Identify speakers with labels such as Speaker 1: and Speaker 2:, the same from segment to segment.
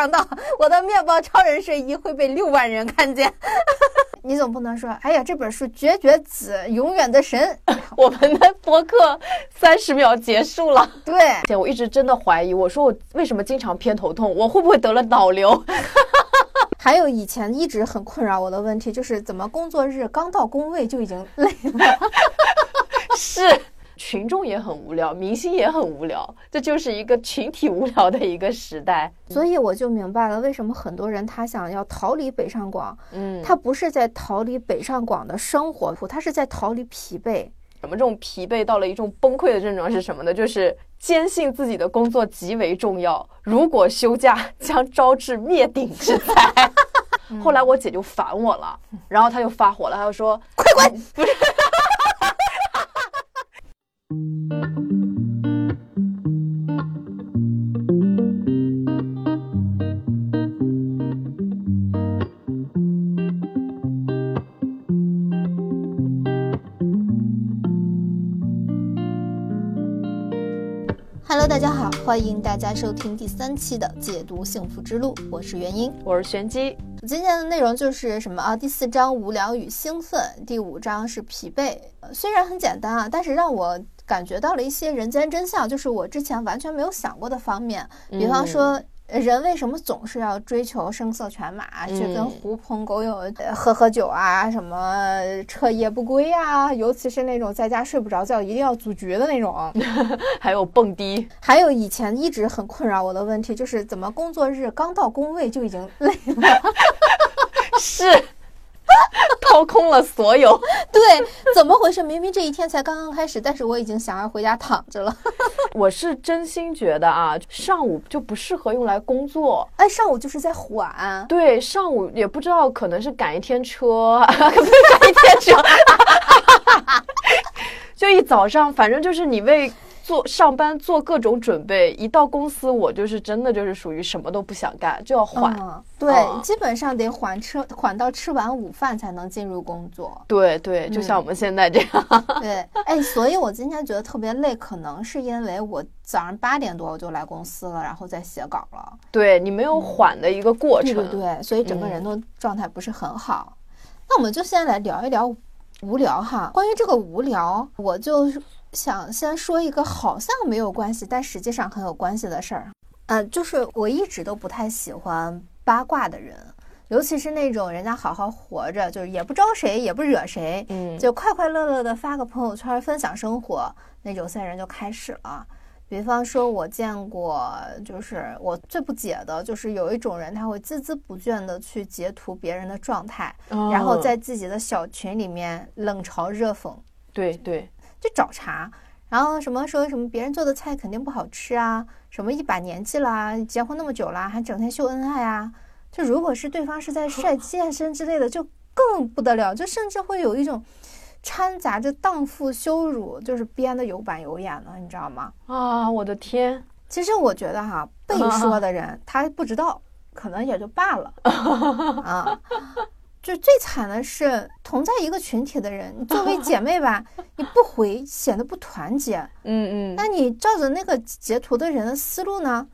Speaker 1: 想到我的面包超人睡衣会被六万人看见。你总不能说，哎呀，这本书绝绝子，永远的神。
Speaker 2: 我们的播客三十秒结束了。
Speaker 1: 对，
Speaker 2: 我一直真的怀疑，我说我为什么经常偏头痛？我会不会得了脑瘤？
Speaker 1: 还有以前一直很困扰我的问题，就是怎么工作日刚到工位就已经累了？
Speaker 2: 是。群众也很无聊，明星也很无聊，这就是一个群体无聊的一个时代。
Speaker 1: 所以我就明白了，为什么很多人他想要逃离北上广，嗯，他不是在逃离北上广的生活，他是在逃离疲惫。
Speaker 2: 什么这种疲惫到了一种崩溃的症状是什么呢？就是坚信自己的工作极为重要，如果休假将招致灭顶之灾。后来我姐就烦我了，然后她就发火了，她就说：“
Speaker 1: 快滚！”
Speaker 2: 不是。
Speaker 1: Hello，大家好，欢迎大家收听第三期的解读幸福之路，我是元英，
Speaker 2: 我是玄机。
Speaker 1: 今天的内容就是什么啊？第四章无聊与兴奋，第五章是疲惫。虽然很简单啊，但是让我感觉到了一些人间真相，就是我之前完全没有想过的方面，比方说。人为什么总是要追求声色犬马，去跟狐朋狗友喝喝酒啊？什么彻夜不归啊？尤其是那种在家睡不着觉，一定要组局的那种。
Speaker 2: 还有蹦迪，
Speaker 1: 还有以前一直很困扰我的问题，就是怎么工作日刚到工位就已经累了？
Speaker 2: 是。掏空了所有，
Speaker 1: 对，怎么回事？明明这一天才刚刚开始，但是我已经想要回家躺着了。
Speaker 2: 我是真心觉得啊，上午就不适合用来工作。
Speaker 1: 哎，上午就是在缓。
Speaker 2: 对，上午也不知道可能是赶一天车，赶一天车，就一早上，反正就是你为。做上班做各种准备，一到公司我就是真的就是属于什么都不想干，就要缓。
Speaker 1: 对，基本上得缓吃缓到吃完午饭才能进入工作。
Speaker 2: 对对，就像我们现在这样。
Speaker 1: 对，哎，所以我今天觉得特别累，可能是因为我早上八点多我就来公司了，然后再写稿了。
Speaker 2: 对你没有缓的一个过程。
Speaker 1: 对对对，所以整个人都状态不是很好。那我们就先来聊一聊无聊哈。关于这个无聊，我就。想先说一个好像没有关系，但实际上很有关系的事儿。嗯，就是我一直都不太喜欢八卦的人，尤其是那种人家好好活着，就是也不招谁，也不惹谁，嗯，就快快乐乐的发个朋友圈分享生活那种些人就开始了。比方说，我见过，就是我最不解的就是有一种人，他会孜孜不倦的去截图别人的状态，然后在自己的小群里面冷嘲热讽。
Speaker 2: 对对。
Speaker 1: 就找茬，然后什么说什么别人做的菜肯定不好吃啊，什么一把年纪啦，结婚那么久了，还整天秀恩爱啊，就如果是对方是在晒健身之类的，就更不得了，就甚至会有一种掺杂着荡妇羞辱，就是编的有板有眼的，你知道吗？
Speaker 2: 啊，我的天！
Speaker 1: 其实我觉得哈，被说的人他不知道，可能也就罢了 啊。就最惨的是同在一个群体的人，作为姐妹吧，你不回显得不团结。
Speaker 2: 嗯嗯。
Speaker 1: 那你照着那个截图的人的思路呢，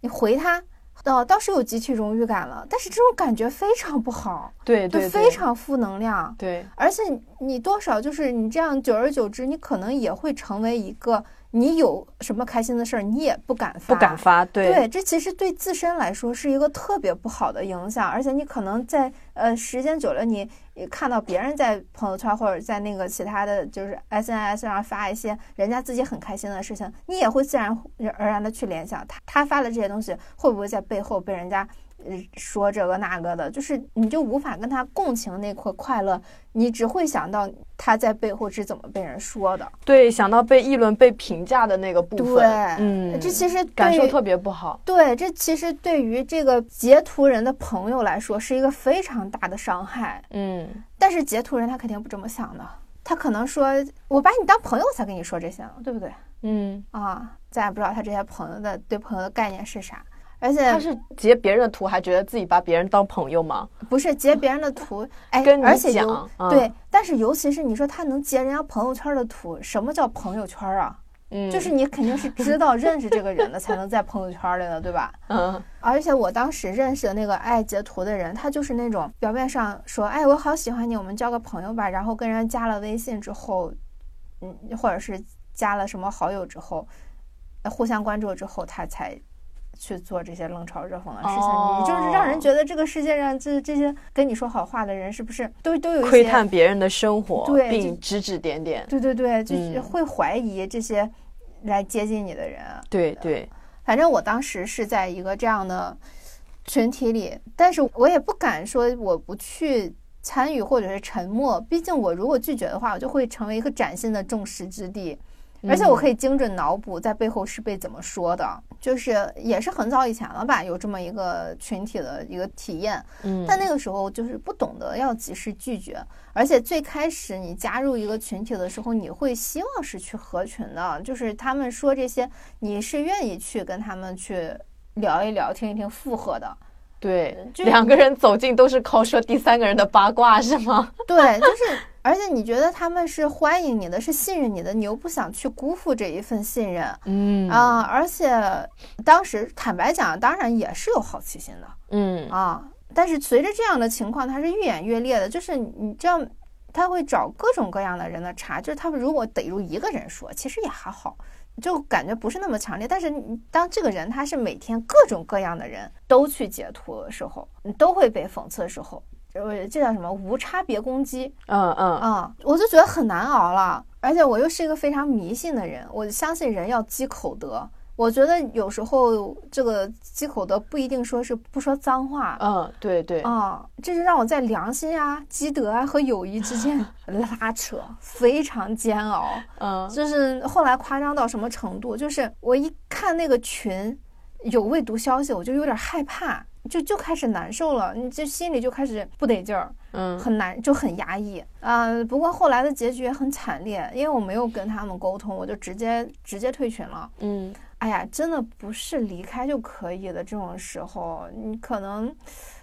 Speaker 1: 你回他，哦，倒是有集体荣誉感了，但是这种感觉非常不好，
Speaker 2: 对对，
Speaker 1: 非常负能量。
Speaker 2: 对，
Speaker 1: 而且你多少就是你这样，久而久之，你可能也会成为一个。你有什么开心的事儿，你也不敢
Speaker 2: 发，不敢发，对
Speaker 1: 对，这其实对自身来说是一个特别不好的影响，而且你可能在呃时间久了，你看到别人在朋友圈或者在那个其他的就是 S N S 上发一些人家自己很开心的事情，你也会自然而然的去联想他他发的这些东西会不会在背后被人家。说这个那个的，就是你就无法跟他共情那块快乐，你只会想到他在背后是怎么被人说的。
Speaker 2: 对，想到被议论、被评价的那个部分。
Speaker 1: 对，
Speaker 2: 嗯，
Speaker 1: 这其实
Speaker 2: 感受特别不好。
Speaker 1: 对，这其实对于这个截图人的朋友来说是一个非常大的伤害。
Speaker 2: 嗯，
Speaker 1: 但是截图人他肯定不这么想的，他可能说：“我把你当朋友才跟你说这些，对不对？”
Speaker 2: 嗯，
Speaker 1: 啊，咱也不知道他这些朋友的对朋友的概念是啥。而且
Speaker 2: 他是截别人的图，还觉得自己把别人当朋友吗？
Speaker 1: 不是截别人的图，哎，
Speaker 2: 而
Speaker 1: 且有对，但是尤其是你说他能截人家朋友圈的图，什么叫朋友圈啊？
Speaker 2: 嗯，
Speaker 1: 就是你肯定是知道认识这个人的，才能在朋友圈里的，对吧？
Speaker 2: 嗯
Speaker 1: 而且我当时认识的那个爱截图的人，他就是那种表面上说，哎，我好喜欢你，我们交个朋友吧，然后跟人家加了微信之后，嗯，或者是加了什么好友之后，呃互相关注之后，他才去做这些冷嘲热讽的事情。
Speaker 2: 哦
Speaker 1: 你就是让人觉得这个世界上这这些跟你说好话的人，是不是都都有
Speaker 2: 窥探别人的生活，
Speaker 1: 对
Speaker 2: 并指指点点。
Speaker 1: 对对对，就是
Speaker 2: 嗯
Speaker 1: 会怀疑这些来接近你的人。
Speaker 2: 对对，
Speaker 1: 反正我当时是在一个这样的群体里，但是我也不敢说我不去参与或者是沉默，毕竟我如果拒绝的话，我就会成为一个崭新的众矢之的。而且我可以精准脑补在背后是被怎么说的，就是也是很早以前了吧，有这么一个群体的一个体验。
Speaker 2: 嗯，
Speaker 1: 但那个时候就是不懂得要及时拒绝，而且最开始你加入一个群体的时候，你会希望是去合群的，就是他们说这些，你是愿意去跟他们去聊一聊、听一听附和的。
Speaker 2: 对，两个人走近都是靠说第三个人的八卦是吗？
Speaker 1: 对，就是，而且你觉得他们是欢迎你的，是信任你的，你又不想去辜负这一份信任
Speaker 2: 嗯
Speaker 1: 啊、而且当时坦白讲，当然也是有好奇心的。
Speaker 2: 嗯
Speaker 1: 啊。但是随着这样的情况，它是愈演愈烈的，就是你这样，他会找各种各样的人的茬，就是他们如果逮住一个人说，其实也还好，就感觉不是那么强烈。但是你当这个人他是每天各种各样的人都去截图的时候，你都会被讽刺的时候，呃，这叫什么无差别攻击
Speaker 2: 嗯嗯
Speaker 1: 啊、我就觉得很难熬了。而且我又是一个非常迷信的人，我相信人要积口德。我觉得有时候这个积口德不一定说是不说脏话，
Speaker 2: 嗯，对对，
Speaker 1: 啊，这就让我在良心啊、积德啊和友谊之间 拉扯，非常煎熬。
Speaker 2: 嗯
Speaker 1: 就是后来夸张到什么程度？就是我一看那个群有未读消息，我就有点害怕，就就开始难受了，你就心里就开始不得劲儿，
Speaker 2: 嗯
Speaker 1: 很难，就很压抑。啊、不过后来的结局也很惨烈，因为我没有跟他们沟通，我就直接直接退群了。
Speaker 2: 嗯
Speaker 1: 哎呀，真的不是离开就可以的。这种时候，你可能，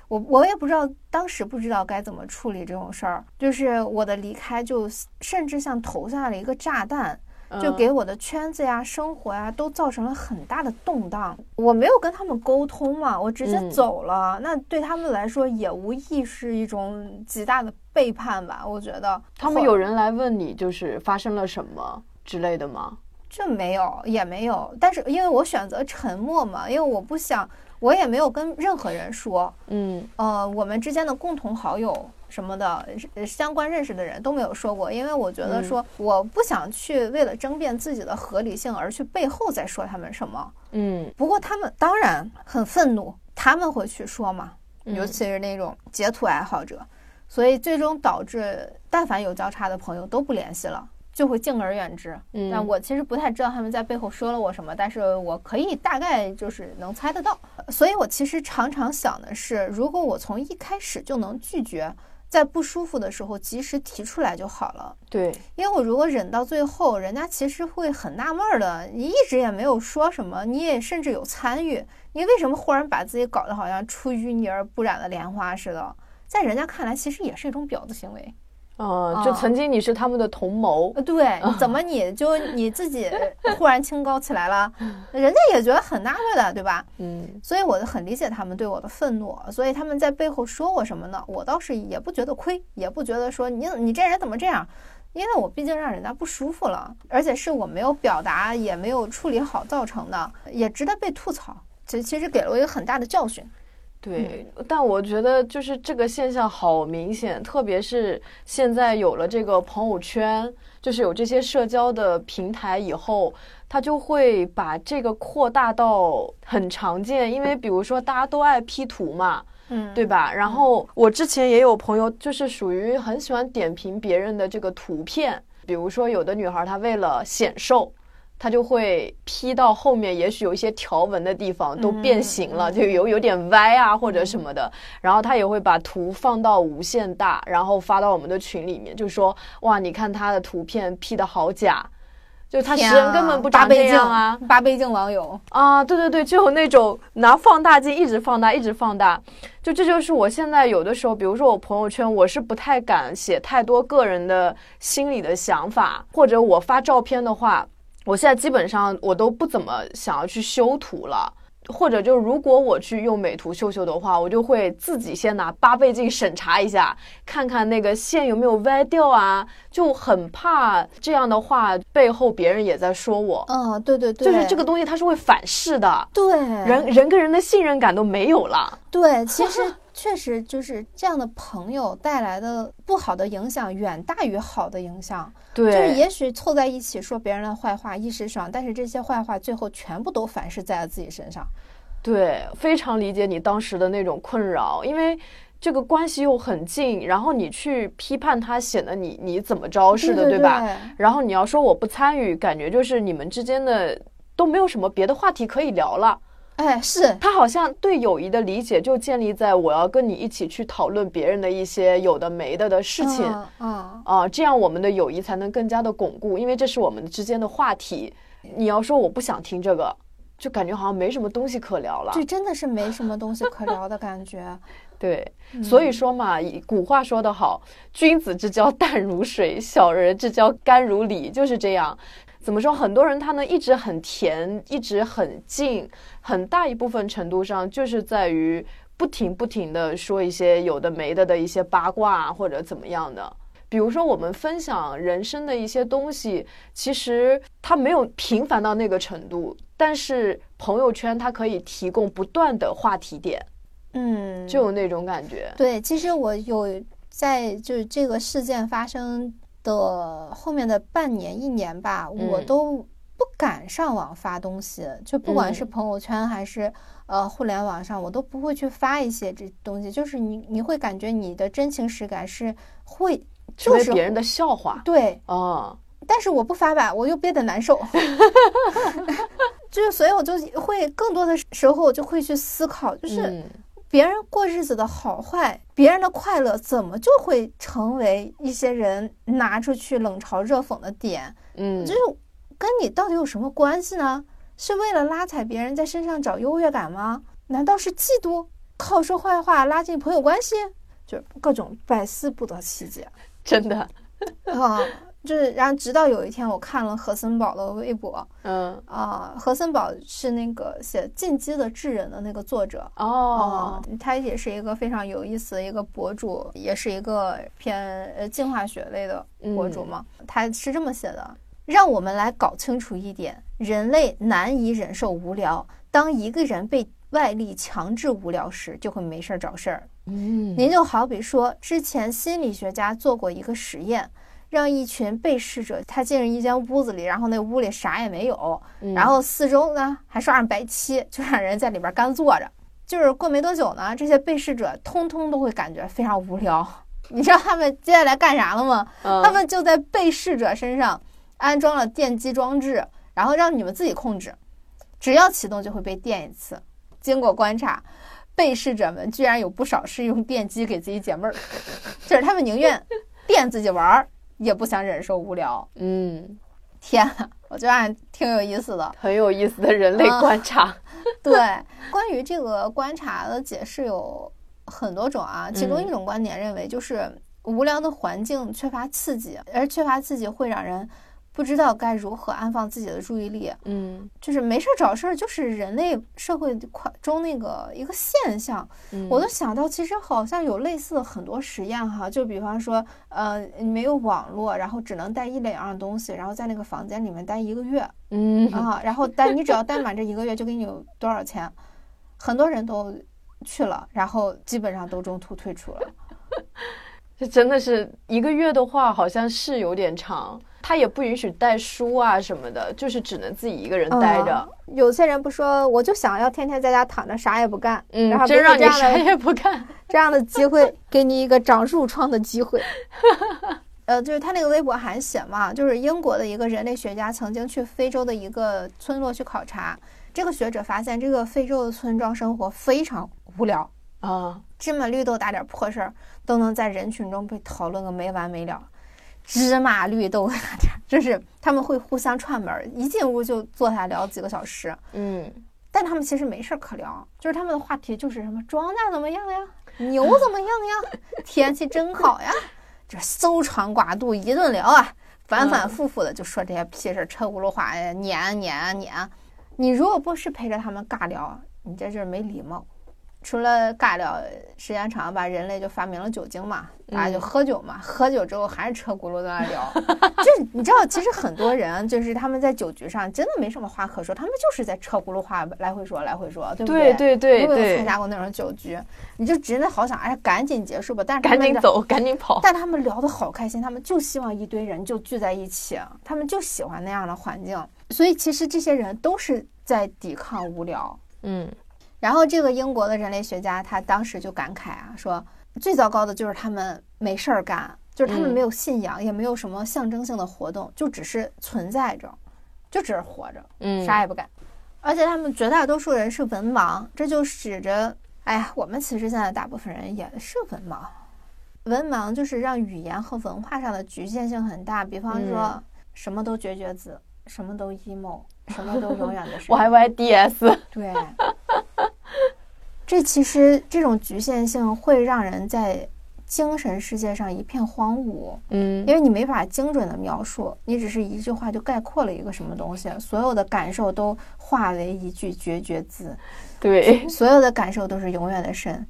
Speaker 1: 我我也不知道，当时不知道该怎么处理这种事儿。就是我的离开，就甚至像投下了一个炸弹，就
Speaker 2: 嗯
Speaker 1: 给我的圈子呀、生活呀都造成了很大的动荡。我没有跟他们沟通嘛，我直接
Speaker 2: 嗯
Speaker 1: 走了。那对他们来说，也无疑是一种极大的背叛吧？我觉得
Speaker 2: 他们有人来问你，就是发生了什么之类的吗？
Speaker 1: 这没有，也没有。但是因为我选择沉默嘛，因为我不想，我也没有跟任何人说，
Speaker 2: 嗯
Speaker 1: 呃，我们之间的共同好友什么的，呃相关认识的人都没有说过，因为我觉得说我不想去为了争辩自己的合理性而去背后再说他们什么。
Speaker 2: 嗯
Speaker 1: 不过他们当然很愤怒，他们会去说嘛，
Speaker 2: 嗯
Speaker 1: 尤其是那种截图爱好者，所以最终导致但凡有交叉的朋友都不联系了。就会敬而远之。
Speaker 2: 嗯，
Speaker 1: 那我其实不太知道他们在背后说了我什么，但是我可以大概就是能猜得到。所以我其实常常想的是，如果我从一开始就能拒绝，在不舒服的时候及时提出来就好了。
Speaker 2: 对，
Speaker 1: 因为我如果忍到最后，人家其实会很纳闷儿的。你一直也没有说什么，你也甚至有参与，你为什么忽然把自己搞得好像出淤泥而不染的莲花似的？在人家看来，其实也是一种婊子行为。
Speaker 2: 嗯，就曾经你是他们的同谋，
Speaker 1: 呃，对，怎么你就 你自己忽然清高起来了？人家也觉得很纳闷的，对吧？
Speaker 2: 嗯
Speaker 1: 所以我很理解他们对我的愤怒，所以他们在背后说我什么呢？我倒是也不觉得亏，也不觉得说你你这人怎么这样，因为我毕竟让人家不舒服了，而且是我没有表达也没有处理好造成的，也值得被吐槽。这其实给了我一个很大的教训。
Speaker 2: 对，但我觉得就是这个现象好明显，特别是现在有了这个朋友圈，就是有这些社交的平台以后，它就会把这个扩大到很常见。因为比如说大家都爱 P 图嘛，
Speaker 1: 嗯，
Speaker 2: 对吧？然后我之前也有朋友，就是属于很喜欢点评别人的这个图片，比如说有的女孩她为了显瘦。她就会 P 到后面，也许有一些条纹的地方都变形了，就有有点歪啊或者什么的。然后他也会把图放到无限大，然后发到我们的群里面，就说哇，你看他的图片 P 的好假，就她
Speaker 1: 天啊
Speaker 2: 人根本不长这
Speaker 1: 八倍镜
Speaker 2: 样啊。
Speaker 1: 八倍镜网友，
Speaker 2: 啊，对对对，就有那种拿放大镜一直放大，一直放大，就这就是我现在有的时候，比如说我朋友圈，我是不太敢写太多个人的心里的想法，或者我发照片的话。我现在基本上我都不怎么想要去修图了。或者就如果我去用美图秀秀的话，我就会自己先拿八倍镜审查一下，看看那个线有没有歪掉啊，就很怕这样的话背后别人也在说我。
Speaker 1: 嗯，对对对，
Speaker 2: 就是这个东西它是会反噬的，
Speaker 1: 对
Speaker 2: 人人跟人的信任感都没有了。
Speaker 1: 对，其实 确实就是这样的朋友带来的不好的影响远大于好的影响。
Speaker 2: 对，
Speaker 1: 就是也许凑在一起说别人的坏话一时爽，但是这些坏话最后全部都反噬在了自己身上。
Speaker 2: 对，非常理解你当时的那种困扰，因为这个关系又很近，然后你去批判他，显得你你怎么着似的，
Speaker 1: 对
Speaker 2: 吧？然后你要说我不参与，感觉就是你们之间的都没有什么别的话题可以聊了。
Speaker 1: 哎，是
Speaker 2: 他好像对友谊的理解就建立在我要跟你一起去讨论别人的一些有的没的的事情，
Speaker 1: 嗯
Speaker 2: 啊，这样我们的友谊才能更加的巩固，因为这是我们之间的话题。你要说我不想听这个。就感觉好像没什么东西可聊了，
Speaker 1: 这真的是没什么东西可聊的感觉。
Speaker 2: 对，所以说嘛，古话说得好，君子之交淡如水，小人之交甘如醴，就是这样。怎么说？很多人他呢一直很甜，一直很近，很大一部分程度上就是在于不停不停的说一些有的没的的一些八卦或者怎么样的。比如说，我们分享人生的一些东西，其实它没有频繁到那个程度，但是朋友圈它可以提供不断的话题点，
Speaker 1: 嗯，
Speaker 2: 就有那种感觉。
Speaker 1: 对，其实我有在就是这个事件发生的后面的半年一年吧，我都不敢上网发东西，就不管是朋友圈还是呃互联网上，我都不会去发一些这东西，就是你你会感觉你的真情实感是会。就是
Speaker 2: 别人的笑话，
Speaker 1: 对，
Speaker 2: 啊，
Speaker 1: 但是我不发吧，我又憋得难受，就是，所以我就会更多的时候，我就会去思考，就是别人过日子的好坏，别人的快乐，怎么就会成为一些人拿出去冷嘲热讽的点？
Speaker 2: 嗯，
Speaker 1: 就是跟你到底有什么关系呢？是为了拉踩别人在身上找优越感吗？难道是嫉妒？靠说坏话拉近朋友关系？就各种百思不得其解。
Speaker 2: 真的
Speaker 1: 啊，就是，然后直到有一天，我看了何森堡的微博，
Speaker 2: 嗯
Speaker 1: 啊，何森堡是那个写《进击的智人》的那个作者
Speaker 2: 哦，
Speaker 1: 他也是一个非常有意思的一个博主，也是一个偏呃进化学类的博主嘛。他是这么写的：让我们来搞清楚一点，人类难以忍受无聊，当一个人被外力强制无聊时，就会没事儿找事儿。
Speaker 2: 嗯，
Speaker 1: 您就好比说，之前心理学家做过一个实验，让一群被试者他进入一间屋子里，然后那屋里啥也没有，然后四周呢还刷上白漆，就让人在里边干坐着。就是过没多久呢，这些被试者通通都会感觉非常无聊。你知道他们接下来干啥了吗？他们就在被试者身上安装了电击装置，然后让你们自己控制，只要启动就会被电一次。经过观察。被试者们居然有不少是用电击给自己解闷儿，就是他们宁愿电自己玩儿，也不想忍受无聊。
Speaker 2: 嗯，
Speaker 1: 天啊，我觉得挺有意思的，
Speaker 2: 很有意思的人类观察。
Speaker 1: 对，关于这个观察的解释有很多种啊，其中一种观点认为，就是无聊的环境缺乏刺激，而缺乏刺激会让人。不知道该如何安放自己的注意力，
Speaker 2: 嗯，
Speaker 1: 就是没事儿找事儿，就是人类社会快中那个一个现象。我都想到，其实好像有类似的很多实验哈，就比方说，呃，你没有网络，然后只能带一两样东西，然后在那个房间里面待一个月，
Speaker 2: 嗯
Speaker 1: 啊，然后待你只要待满这一个月，就给你有多少钱。很多人都去了，然后基本上都中途退出了。
Speaker 2: 这真的是一个月的话，好像是有点长。他也不允许带书啊什么的，就是只能自己一个人待着。
Speaker 1: 有些人不说，我就想要天天在家躺着啥也不干，
Speaker 2: 嗯，
Speaker 1: 然后
Speaker 2: 真让你
Speaker 1: 啥
Speaker 2: 也不干，
Speaker 1: 这样的机会给你一个长褥疮的机会。呃，就是他那个微博还写嘛，就是英国的一个人类学家曾经去非洲的一个村落去考察，这个学者发现这个非洲的村庄生活非常无聊
Speaker 2: 啊，
Speaker 1: 芝麻绿豆大点破事儿都能在人群中被讨论个没完没了。芝麻绿豆，就是他们会互相串门，一进屋就坐下聊几个小时。
Speaker 2: 嗯，
Speaker 1: 但他们其实没事儿可聊，就是他们的话题就是什么庄稼怎么样呀，牛怎么样呀，天气真好呀，这搜肠刮肚一顿聊啊，反反复复的就说这些屁事儿，车轱辘话，撵撵撵。你如果不是陪着他们尬聊，你这就是没礼貌。除了尬聊，时间长吧，人类就发明了酒精嘛，大家就喝酒嘛。喝酒之后还是车轱辘在那聊，就是你知道，其实很多人就是他们在酒局上真的没什么话可说，他们就是在车轱辘话来回说来回说，对不
Speaker 2: 对？对对对
Speaker 1: 对。参加过那种酒局，你就真的好想哎赶紧结束吧，但是
Speaker 2: 赶紧走，赶紧跑。
Speaker 1: 但他们聊得好开心，他们就希望一堆人就聚在一起，他们就喜欢那样的环境。所以其实这些人都是在抵抗无聊，
Speaker 2: 嗯。
Speaker 1: 然后这个英国的人类学家，他当时就感慨啊，说最糟糕的就是他们没事儿干，就是他们没有信仰，也没有什么象征性的活动，就只是存在着，就只是活着，
Speaker 2: 嗯，
Speaker 1: 啥也不干。而且他们绝大多数人是文盲，这就使着，哎呀，我们其实现在大部分人也是文盲。文盲就是让语言和文化上的局限性很大，比方说什么都绝绝子，什么都 emo，什么都永远的
Speaker 2: YYDS，
Speaker 1: 对。这其实这种局限性会让人在精神世界上一片荒芜，
Speaker 2: 嗯，
Speaker 1: 因为你没法精准的描述，你只是一句话就概括了一个什么东西，所有的感受都化为一句绝绝字，
Speaker 2: 对，
Speaker 1: 所有的感受都是永远的深。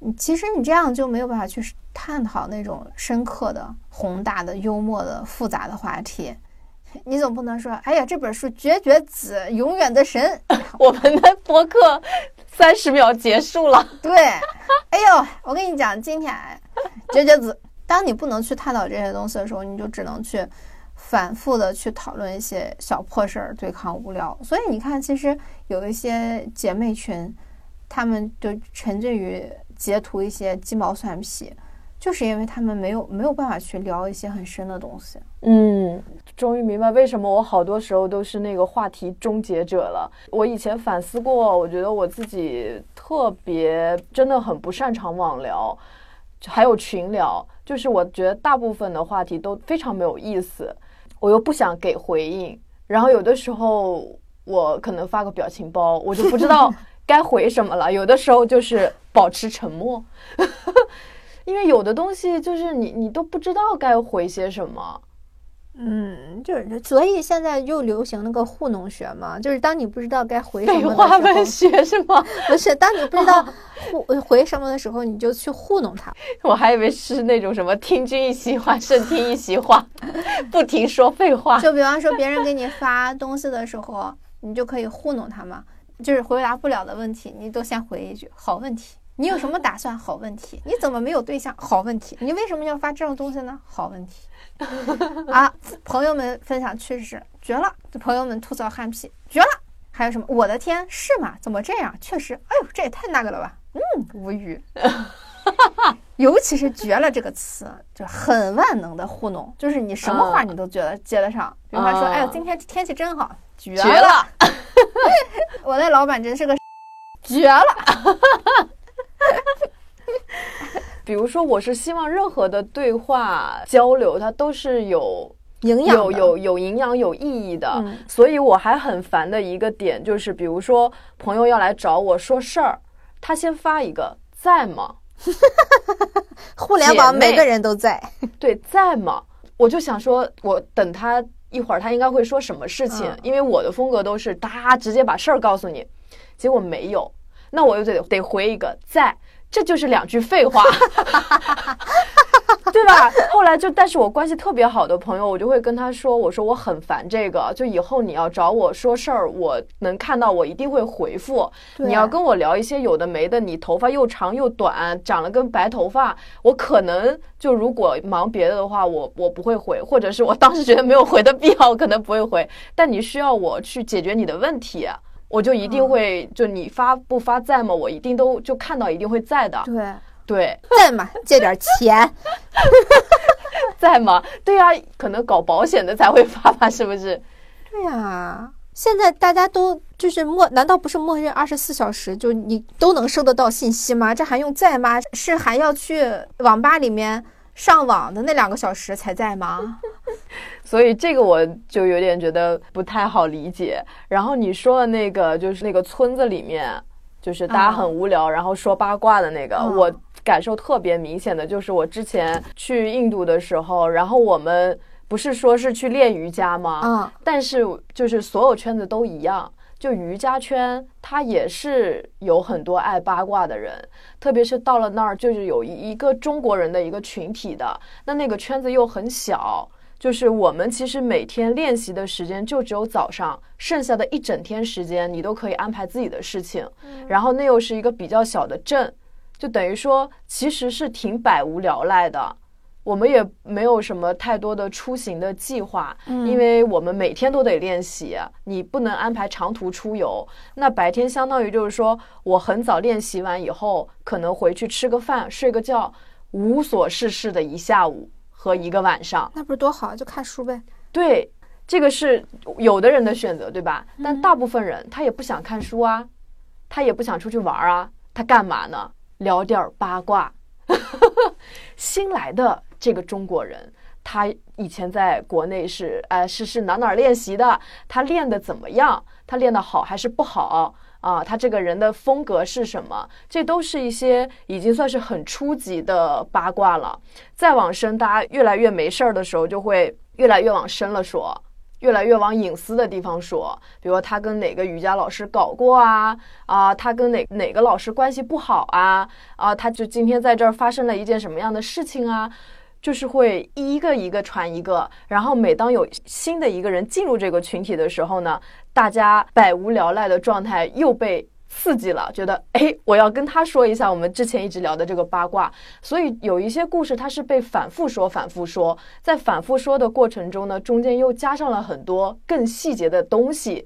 Speaker 1: 你其实你这样就没有办法去探讨那种深刻的、宏大的、幽默的、复杂的话题。你总不能说，哎呀，这本书绝绝子，永远的神。
Speaker 2: 我们的播客三十秒结束了。
Speaker 1: 对，哎呦，我跟你讲，今天绝绝子。当你不能去探讨这些东西的时候，你就只能去反复的去讨论一些小破事儿，对抗无聊。所以你看，其实有一些姐妹群，她们就沉醉于截图一些鸡毛蒜皮。就是因为他们没有没有办法去聊一些很深的东西。
Speaker 2: 嗯，终于明白为什么我好多时候都是那个话题终结者了。我以前反思过，我觉得我自己特别真的很不擅长网聊，还有群聊。就是我觉得大部分的话题都非常没有意思，我又不想给回应。然后有的时候我可能发个表情包，我就不知道 该回什么了。有的时候就是保持沉默。因为有的东西就是你，你都不知道该回些什么，
Speaker 1: 嗯，就是所以现在又流行那个糊弄学嘛，就是当你不知道该回什么
Speaker 2: 废话文学是吗？
Speaker 1: 不是，当你不知道 回回什么的时候，你就去糊弄他。
Speaker 2: 我还以为是那种什么听君一席话，胜听一席话，不停说废话。
Speaker 1: 就比方说别人给你发东西的时候，你就可以糊弄他嘛，就是回答不了的问题，你都先回一句好问题。你有什么打算？好问题。你怎么没有对象？好问题。你为什么要发这种东西呢？好问题。啊，朋友们分享趣事，绝了！朋友们吐槽憨批，绝了！还有什么？我的天，是吗？怎么这样？确实，哎呦，这也太那个了吧？嗯，无语。尤其是“绝了”这个词，就很万能的糊弄，就是你什么话你都觉得接得上。比如他说：“哎呦，今天天气真好，绝了！” 我那老板真是个绝了。
Speaker 2: 比如说，我是希望任何的对话交流，它都是有
Speaker 1: 营养、
Speaker 2: 有有有营养、有意义的。所以我还很烦的一个点就是，比如说朋友要来找我说事儿，他先发一个在吗？
Speaker 1: 互联网每个人都在，
Speaker 2: 对，在吗？我就想说，我等他一会儿，他应该会说什么事情？因为我的风格都是哒，直接把事儿告诉你。结果没有，那我又得得回一个在。这就是两句废话，对吧？后来就，但是我关系特别好的朋友，我就会跟他说：“我说我很烦这个，就以后你要找我说事儿，我能看到，我一定会回复。你要跟我聊一些有的没的，你头发又长又短，长了根白头发，我可能就如果忙别的的话，我我不会回，或者是我当时觉得没有回的必要，我可能不会回。但你需要我去解决你的问题。”我就一定会，就你发不发在吗？我一定都就看到，一定会在的。
Speaker 1: 对
Speaker 2: 对，
Speaker 1: 在吗？借点钱，
Speaker 2: 在吗？对呀，可能搞保险的才会发吧，是不是？
Speaker 1: 对呀，现在大家都就是默，难道不是默认二十四小时就你都能收得到信息吗？这还用在吗？是还要去网吧里面上网的那两个小时才在吗？
Speaker 2: 所以这个我就有点觉得不太好理解。然后你说的那个就是那个村子里面，就是大家很无聊，然后说八卦的那个，我感受特别明显的就是我之前去印度的时候，然后我们不是说是去练瑜伽吗？
Speaker 1: 啊，
Speaker 2: 但是就是所有圈子都一样，就瑜伽圈，它也是有很多爱八卦的人，特别是到了那儿，就是有一一个中国人的一个群体的，那那个圈子又很小。就是我们其实每天练习的时间就只有早上，剩下的一整天时间你都可以安排自己的事情。然后那又是一个比较小的镇，就等于说其实是挺百无聊赖的。我们也没有什么太多的出行的计划，因为我们每天都得练习，你不能安排长途出游。那白天相当于就是说我很早练习完以后，可能回去吃个饭、睡个觉，无所事事的一下午。和一个晚上，
Speaker 1: 那不是多好，就看书呗。
Speaker 2: 对，这个是有的人的选择，对吧？但大部分人他也不想看书啊，他也不想出去玩啊，他干嘛呢？聊点八卦。新来的这个中国人，他以前在国内是哎是是哪哪练习的？他练的怎么样？他练的好还是不好？啊，他这个人的风格是什么？这都是一些已经算是很初级的八卦了。再往深，大家越来越没事儿的时候，就会越来越往深了说，越来越往隐私的地方说。比如他跟哪个瑜伽老师搞过啊？啊，他跟哪哪个老师关系不好啊？啊，他就今天在这儿发生了一件什么样的事情啊？就是会一个一个传一个，然后每当有新的一个人进入这个群体的时候呢，大家百无聊赖的状态又被刺激了，觉得哎，我要跟他说一下我们之前一直聊的这个八卦。所以有一些故事它是被反复说、反复说，在反复说的过程中呢，中间又加上了很多更细节的东西，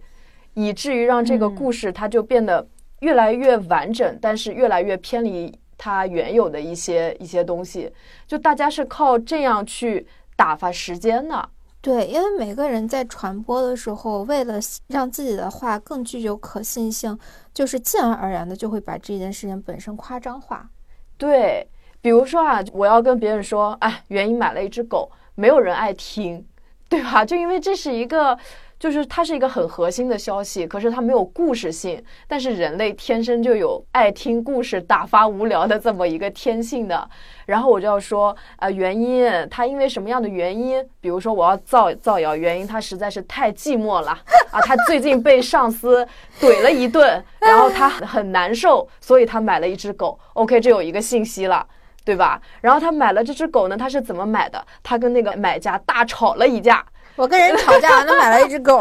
Speaker 2: 以至于让这个故事它就变得越来越完整，但是越来越偏离。它原有的一些一些东西，就大家是靠这样去打发时间的。
Speaker 1: 对，因为每个人在传播的时候，为了让自己的话更具有可信性，就是自然而然的就会把这件事情本身夸张化。
Speaker 2: 对，比如说啊，我要跟别人说，哎，原因买了一只狗，没有人爱听，对吧？就因为这是一个。就是它是一个很核心的消息，可是它没有故事性。但是人类天生就有爱听故事、打发无聊的这么一个天性的。然后我就要说，呃，原因它因为什么样的原因？比如说我要造造谣，原因它实在是太寂寞了啊！他最近被上司怼了一顿，然后他很难受，所以他买了一只狗。OK，这有一个信息了，对吧？然后他买了这只狗呢，他是怎么买的？他跟那个买家大吵了一架。
Speaker 1: 我跟人吵架，那买了一只狗，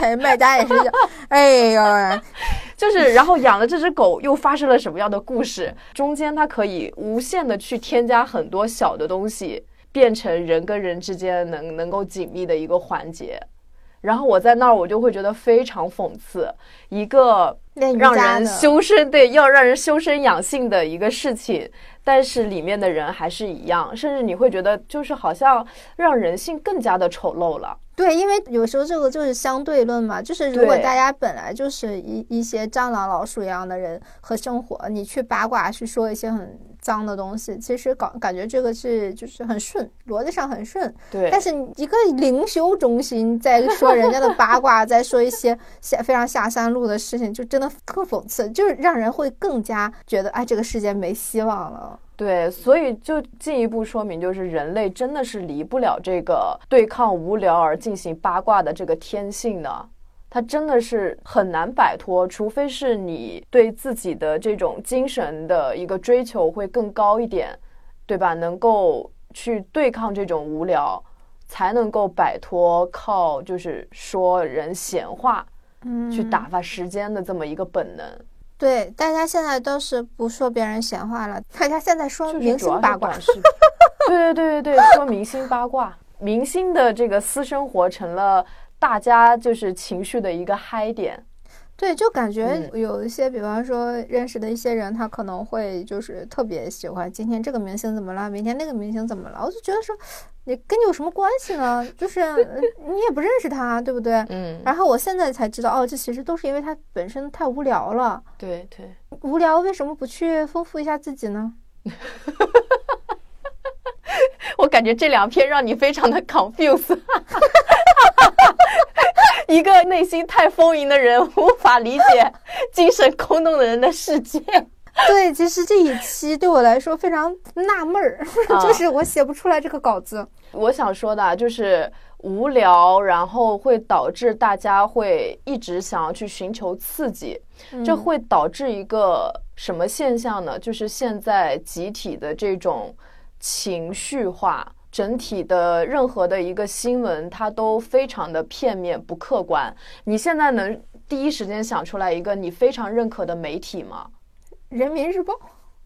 Speaker 1: 这卖家也是，哎呦，
Speaker 2: 就是，然后养了这只狗，又发生了什么样的故事？中间它可以无限的去添加很多小的东西，变成人跟人之间能能够紧密的一个环节。然后我在那儿，我就会觉得非常讽刺，一个让人修身对，要让人修身养性的一个事情。但是里面的人还是一样，甚至你会觉得就是好像让人性更加的丑陋了。
Speaker 1: 对，因为有时候这个就是相对论嘛，就是如果大家本来就是一一些蟑螂、老鼠一样的人和生活，你去八卦去说一些很脏的东西，其实感感觉这个是就是很顺，逻辑上很顺。
Speaker 2: 对。
Speaker 1: 但是一个灵修中心在说人家的八卦，在说一些下非常下三路的事情，就真的特讽刺，就是让人会更加觉得哎，这个世界没希望了。
Speaker 2: 对，所以就进一步说明，就是人类真的是离不了这个对抗无聊而进行八卦的这个天性的，它真的是很难摆脱，除非是你对自己的这种精神的一个追求会更高一点，对吧？能够去对抗这种无聊，才能够摆脱靠就是说人闲话，
Speaker 1: 嗯，
Speaker 2: 去打发时间的这么一个本能。
Speaker 1: 对，大家现在都是不说别人闲话了，大家现在说明星八卦。
Speaker 2: 是 对对对对对，说明星八卦，明星的这个私生活成了大家就是情绪的一个嗨点。
Speaker 1: 对，就感觉有一些，比方说认识的一些人，他可能会就是特别喜欢今天这个明星怎么了，明天那个明星怎么了，我就觉得说，你跟你有什么关系呢？就是 你也不认识他，对不对？
Speaker 2: 嗯。
Speaker 1: 然后我现在才知道，哦，这其实都是因为他本身太无聊了。
Speaker 2: 对对。
Speaker 1: 无聊为什么不去丰富一下自己呢？
Speaker 2: 我感觉这两篇让你非常的 confuse。一个内心太丰盈的人无法理解精神空洞的人的世界。
Speaker 1: 对，其实这一期对我来说非常纳闷儿，就是我写不出来这个稿子。
Speaker 2: 我想说的就是无聊，然后会导致大家会一直想要去寻求刺激，这会导致一个什么现象呢？就是现在集体的这种情绪化。整体的任何的一个新闻，它都非常的片面不客观。你现在能第一时间想出来一个你非常认可的媒体吗？
Speaker 1: 人民日报，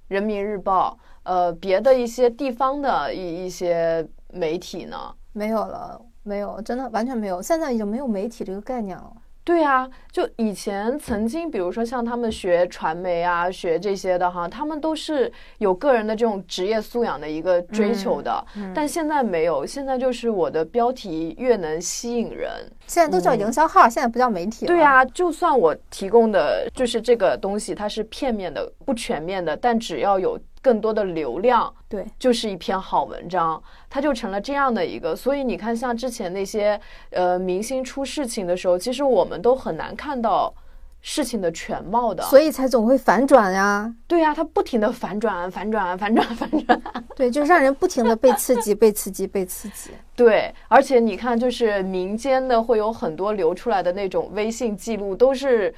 Speaker 2: 人民日报，呃，别的一些地方的一一些媒体呢？
Speaker 1: 没有了，没有，真的完全没有。现在已经没有媒体这个概念了。
Speaker 2: 对啊，就以前曾经，比如说像他们学传媒啊，学这些的哈，他们都是有个人的这种职业素养的一个追求的。但现在没有，现在就是我的标题越能吸引人。
Speaker 1: 现在都叫营销号，现在不叫媒体。
Speaker 2: 对啊，就算我提供的就是这个东西，它是片面的、不全面的，但只要有。更多的流量，
Speaker 1: 对，
Speaker 2: 就是一篇好文章，它就成了这样的一个。所以你看，像之前那些呃明星出事情的时候，其实我们都很难看到事情的全貌的，
Speaker 1: 所以才总会反转呀。
Speaker 2: 对呀，它不停的反转，反转，反转，反转。
Speaker 1: 对，就让人不停的被刺激，被刺激，被刺激。
Speaker 2: 对，而且你看，就是民间的会有很多流出来的那种微信记录，都是。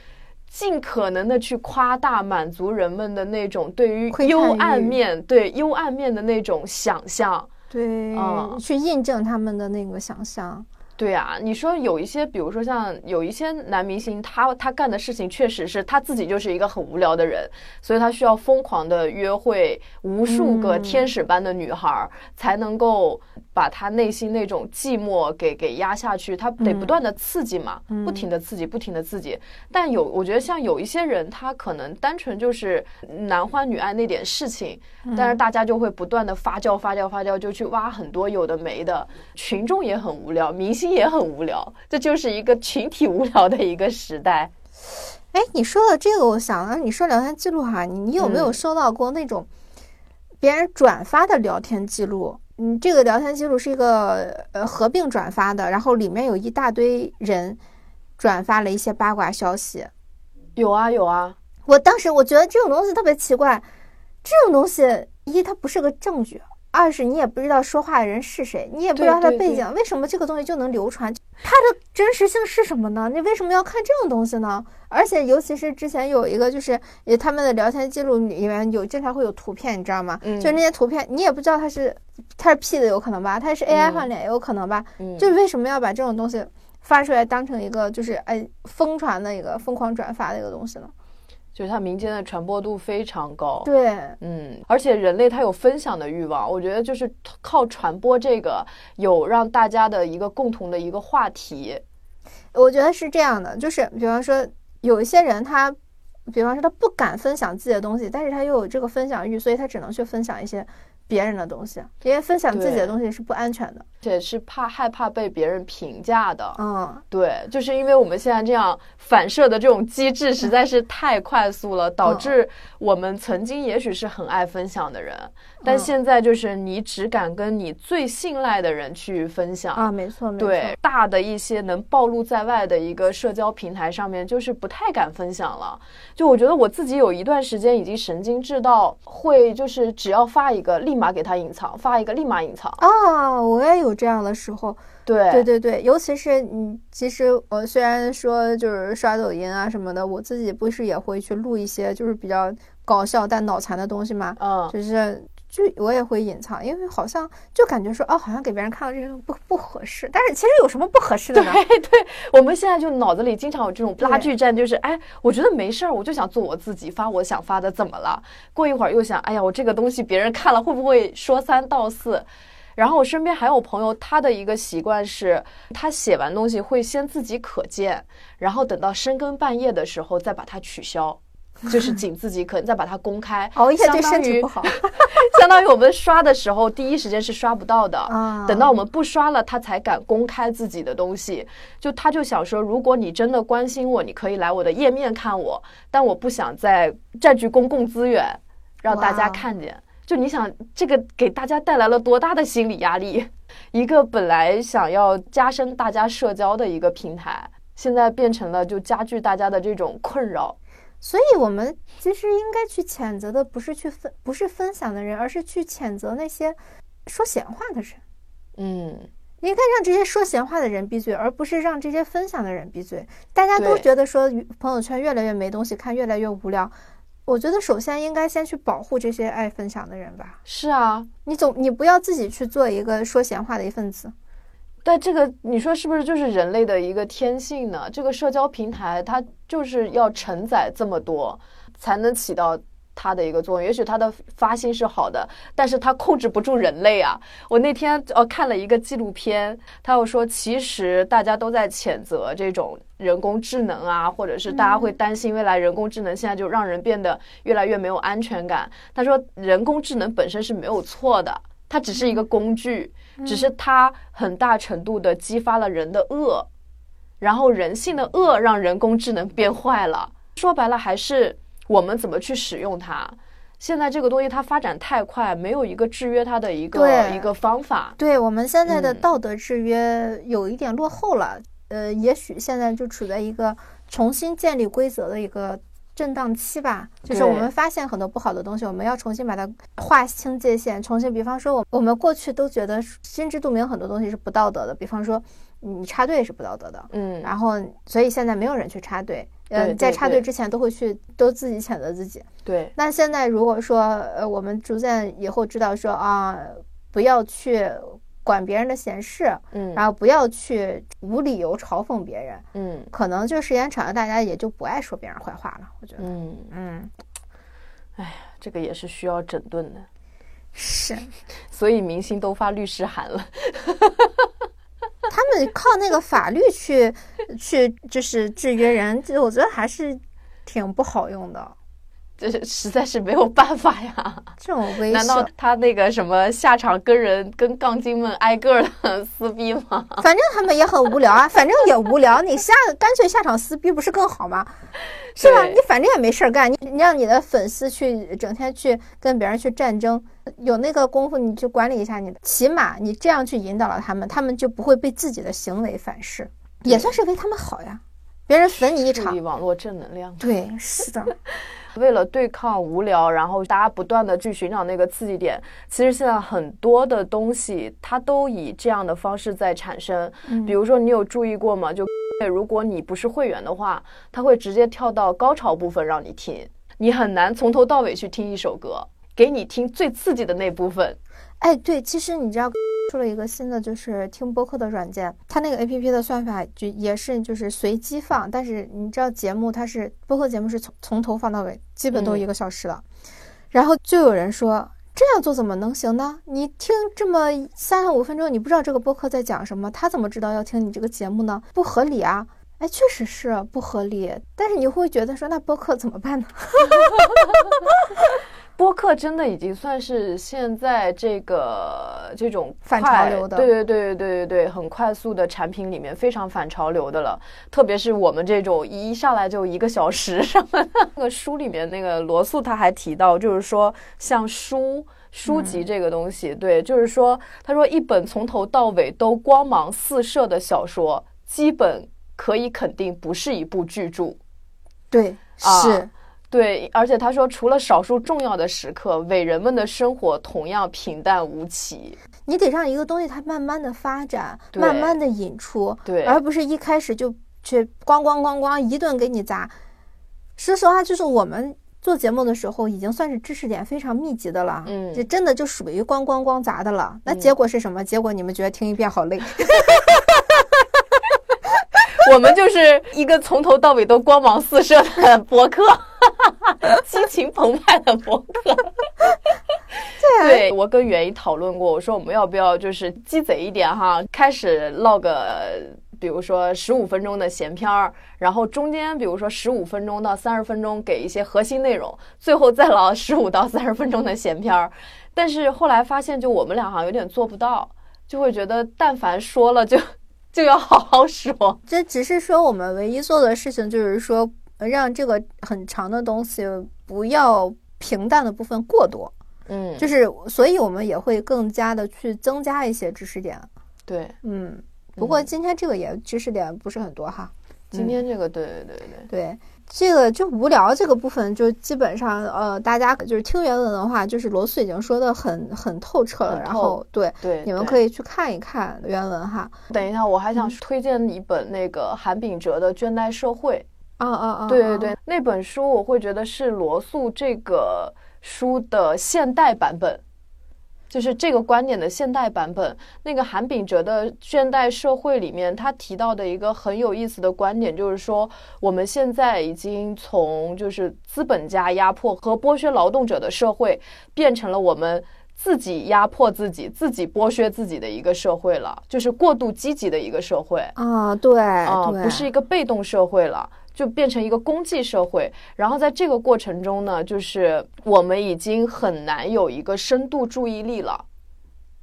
Speaker 2: 尽可能的去夸大，满足人们的那种对于幽暗面、对幽暗面的那种想象，
Speaker 1: 对，嗯去印证他们的那个想象。
Speaker 2: 对啊，你说有一些，比如说像有一些男明星，他他干的事情确实是他自己就是一个很无聊的人，所以他需要疯狂的约会无数个天使般的女孩，才能够把他内心那种寂寞给给压下去。他得不断的刺激嘛，不停的刺激，不停的刺激。但有我觉得像有一些人，他可能单纯就是男欢女爱那点事情，但是大家就会不断的发酵发酵发酵，就去挖很多有的没的，群众也很无聊，明星。也很无聊，这就是一个群体无聊的一个时代。
Speaker 1: 哎，你说的这个，我想了，你说聊天记录哈，你你有没有收到过那种别人转发的聊天记录？嗯，这个聊天记录是一个呃合并转发的，然后里面有一大堆人转发了一些八卦消息。
Speaker 2: 有啊有啊，
Speaker 1: 我当时我觉得这种东西特别奇怪，这种东西一它不是个证据。二是你也不知道说话的人是谁，你也不知道他的背景，为什么这个东西就能流传？它的真实性是什么呢？你为什么要看这种东西呢？而且尤其是之前有一个，就是他们的聊天记录里面有经常会有图片，你知道吗？嗯，就是那些图片，你也不知道他是他是 P 的有可能吧，他是 AI 换脸也有可能吧？嗯，就是为什么要把这种东西发出来当成一个就是哎疯传的一个疯狂转发的一个东西呢？
Speaker 2: 就是它民间的传播度非常高，
Speaker 1: 对，
Speaker 2: 嗯，而且人类他有分享的欲望，我觉得就是靠传播这个有让大家的一个共同的一个话题，
Speaker 1: 我觉得是这样的，就是比方说有一些人他，比方说他不敢分享自己的东西，但是他又有这个分享欲，所以他只能去分享一些。别人的东西，因为分享自己的东西是不安全的，
Speaker 2: 且是怕害怕被别人评价的。
Speaker 1: 嗯，
Speaker 2: 对，就是因为我们现在这样反射的这种机制实在是太快速了，导致我们曾经也许是很爱分享的人，但现在就是你只敢跟你最信赖的人去分享
Speaker 1: 啊，没错，没错。
Speaker 2: 对，大的一些能暴露在外的一个社交平台上面，就是不太敢分享了。就我觉得我自己有一段时间已经神经质到会，就是只要发一个立。立马给他隐藏，发一个立马隐藏
Speaker 1: 啊！我也有这样的时候，
Speaker 2: 对
Speaker 1: 对对对，尤其是你，其实我虽然说就是刷抖音啊什么的，我自己不是也会去录一些就是比较搞笑但脑残的东西嘛？
Speaker 2: 嗯，
Speaker 1: 就是就我也会隐藏，因为好像就感觉说哦，好像给别人看到这个不不合适，但是其实有什么不合适的呢？
Speaker 2: 对对，我们现在就脑子里经常有这种拉锯战，就是哎，我觉得没事儿，我就想做我自己，发我想发的，怎么了？过一会儿又想，哎呀，我这个东西别人看了会不会说三道四？然后我身边还有朋友，他的一个习惯是，他写完东西会先自己可见，然后等到深更半夜的时候再把它取消，就是仅自己可，再把它公开。
Speaker 1: 熬夜对身体不好，
Speaker 2: 相当于我们刷的时候第一时间是刷不到的，等到我们不刷了，他才敢公开自己的东西。就他就想说，如果你真的关心我，你可以来我的页面看我，但我不想再占据公共资源，让大家看见。就你想这个给大家带来了多大的心理压力？一个本来想要加深大家社交的一个平台，现在变成了就加剧大家的这种困扰。
Speaker 1: 所以我们其实应该去谴责的不是去分，不是分享的人，而是去谴责那些说闲话的人。
Speaker 2: 嗯，
Speaker 1: 应该让这些说闲话的人闭嘴，而不是让这些分享的人闭嘴。大家都觉得说朋友圈越来越没东西看，越来越无聊。我觉得首先应该先去保护这些爱分享的人吧。
Speaker 2: 是啊，
Speaker 1: 你总你不要自己去做一个说闲话的一份子。
Speaker 2: 但这个你说是不是就是人类的一个天性呢？这个社交平台它就是要承载这么多，才能起到它的一个作用。也许它的发心是好的，但是它控制不住人类啊。我那天呃看了一个纪录片，他又说，其实大家都在谴责这种人工智能啊，或者是大家会担心未来人工智能现在就让人变得越来越没有安全感。他说，人工智能本身是没有错的，它只是一个工具。只是它很大程度的激发了人的恶，然后人性的恶让人工智能变坏了。说白了，还是我们怎么去使用它。现在这个东西它发展太快，没有一个制约它的一个一个方法。
Speaker 1: 对我们现在的
Speaker 2: 嗯
Speaker 1: 道德制约有一点落后了，呃，也许现在就处在一个重新建立规则的一个震荡期吧。就是我们发现很多不好的东西，我们要重新把它划清界限，重新，比方说，我我们过去都觉得心知肚明很多东西是不道德的，比方说你插队是不道德的，
Speaker 2: 嗯，
Speaker 1: 然后所以现在没有人去插队。
Speaker 2: 对
Speaker 1: 呃，在插队之前都会去，都自己谴责自己。
Speaker 2: 对，
Speaker 1: 那现在如果说，呃，我们逐渐以后知道说啊，不要去管别人的闲事，
Speaker 2: 嗯，
Speaker 1: 然后不要去无理由嘲讽别人，
Speaker 2: 嗯
Speaker 1: 可能就时间长了，大家也就不爱说别人坏话了。我觉得，
Speaker 2: 嗯，
Speaker 1: 嗯，
Speaker 2: 这个也是需要整顿的，
Speaker 1: 是
Speaker 2: 所以明星都发律师函了。
Speaker 1: 他们靠那个法律去去就是制约人，就我觉得还是挺不好用的。
Speaker 2: 这是实在是没有办法呀！
Speaker 1: 这种威
Speaker 2: 难道，他那个什么下场跟人跟杠精们挨个的撕逼吗？
Speaker 1: 反正他们也很无聊啊，反正也无聊，你下干脆下场撕逼不是更好吗？是吧？你反正也没事儿干，你你让你的粉丝去整天去跟别人去战争，有那个功夫你去管理一下你的，起码你这样去引导了他们，他们就不会被自己的行为反噬，也算是为他们好呀。别人粉你一场
Speaker 2: 网络正能量。
Speaker 1: 对，是的，
Speaker 2: 为了对抗无聊，然后大家不断的去寻找那个刺激点。其实现在很多的东西，它都以这样的方式在产生。比如说，你有注意过吗？就 如果你不是会员的话，它会直接跳到高潮部分让你听，你很难从头到尾去听一首歌，给你听最刺激的那部分。
Speaker 1: 哎，对，其实你知道。出了一个新的，就是听播客的软件，它那个 A P P 的算法就也是就是随机放，但是你知道节目它是播客节目是从从头放到尾，基本都一个小时了。然后就有人说这样做怎么能行呢？你听这么三五分钟，你不知道这个播客在讲什么，他怎么知道要听你这个节目呢？不合理啊！哎，确实是不合理，但是你会觉得说那播客怎么办呢？
Speaker 2: 播客真的已经算是现在这个这种
Speaker 1: 反潮流的
Speaker 2: 对对对对对对，很快速的产品里面非常反潮流的了。特别是我们这种一上来就一个小时什么的，那个书里面那个罗素他还提到，就是说像书。书籍这个东西，对，就是说，他说一本从头到尾都光芒四射的小说，基本可以肯定不是一部巨著。
Speaker 1: 对，
Speaker 2: 啊
Speaker 1: 是。
Speaker 2: 对，而且他说，除了少数重要的时刻，伟人们的生活同样平淡无奇。
Speaker 1: 你得让一个东西它慢慢的发展，慢慢的引出，
Speaker 2: 对
Speaker 1: 而不是一开始就去咣咣咣咣一顿给你砸。说实话，就是我们做节目的时候，已经算是知识点非常密集的了，
Speaker 2: 嗯
Speaker 1: 这真的就属于咣咣咣砸的了。那
Speaker 2: 嗯
Speaker 1: 结果是什么？结果你们觉得听一遍好累，
Speaker 2: 我们就是一个从头到尾都光芒四射的博客，激情澎湃的博客。对我跟袁一讨论过，我说我们要不要就是鸡贼一点哈，开始唠个。比如说十五分钟的闲篇儿，然后中间比如说十五分钟到三十分钟给一些核心内容，最后再唠十五 到三十分钟的闲篇儿。但是后来发现，就我们俩好像有点做不到，就会觉得但凡说了就就要好好说。
Speaker 1: 这只是说我们唯一做的事情就是说，呃让这个很长的东西不要平淡的部分过多，
Speaker 2: 嗯，
Speaker 1: 就是所以我们也会更加的去增加一些知识点。
Speaker 2: 对。
Speaker 1: 嗯，不过今天这个也知识点不是很多哈。
Speaker 2: 今天这个，对对对对，
Speaker 1: 对，这个就无聊这个部分，就基本上呃，大家就是听原文的话，就是罗素已经说的很很透彻了。然后对，
Speaker 2: 对，
Speaker 1: 你们可以去看一看原文哈。
Speaker 2: 等一下，我还
Speaker 1: 嗯
Speaker 2: 想推荐一本那个韩炳哲的《倦怠社会》。
Speaker 1: 啊啊啊！啊
Speaker 2: 对对对，那本书我会觉得是罗素这个书的现代版本，就是这个观点的现代版本。那个韩炳哲的《现代社会》里面，他提到的一个很有意思的观点，就是说我们现在已经从就是资本家压迫和剥削劳动者的社会，变成了我们。自己压迫自己、自己剥削自己的一个社会了，就是过度积极的一个社会。
Speaker 1: 啊，对
Speaker 2: 啊、
Speaker 1: 对，
Speaker 2: 不是一个被动社会了，就变成一个公济社会。然后在这个过程中呢，就是我们已经很难有一个深度注意力了。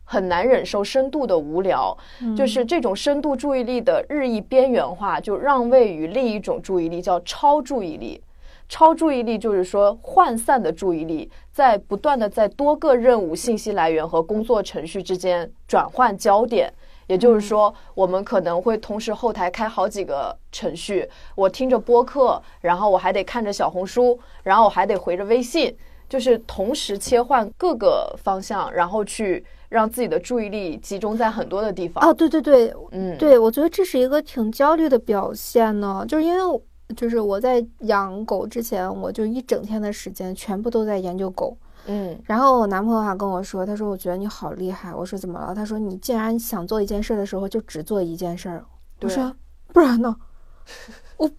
Speaker 2: 很难忍受深度的无聊，
Speaker 1: 嗯
Speaker 2: 就是这种深度注意力的日益边缘化，就让位于另一种注意力，叫超注意力。超注意力就是说涣散的注意力，在不断的在多个任务、信息来源和工作程序之间转换焦点。也就是说，我们可能会同时后台开好几个程序，我听着播客，然后我还得看着小红书，然后我还得回着微信，就是同时切换各个方向，然后去让自己的注意力集中在很多的地方。
Speaker 1: 哦，对对对，
Speaker 2: 嗯，
Speaker 1: 对，我觉得这是一个挺焦虑的表现呢，就是因为就是我在养狗之前，我就一整天的时间全部都在研究狗。
Speaker 2: 嗯
Speaker 1: 然后我男朋友还跟我说，他说我觉得你好厉害。我说怎么了？他说你既然想做一件事的时候，就只做一件事儿。我说不然呢？我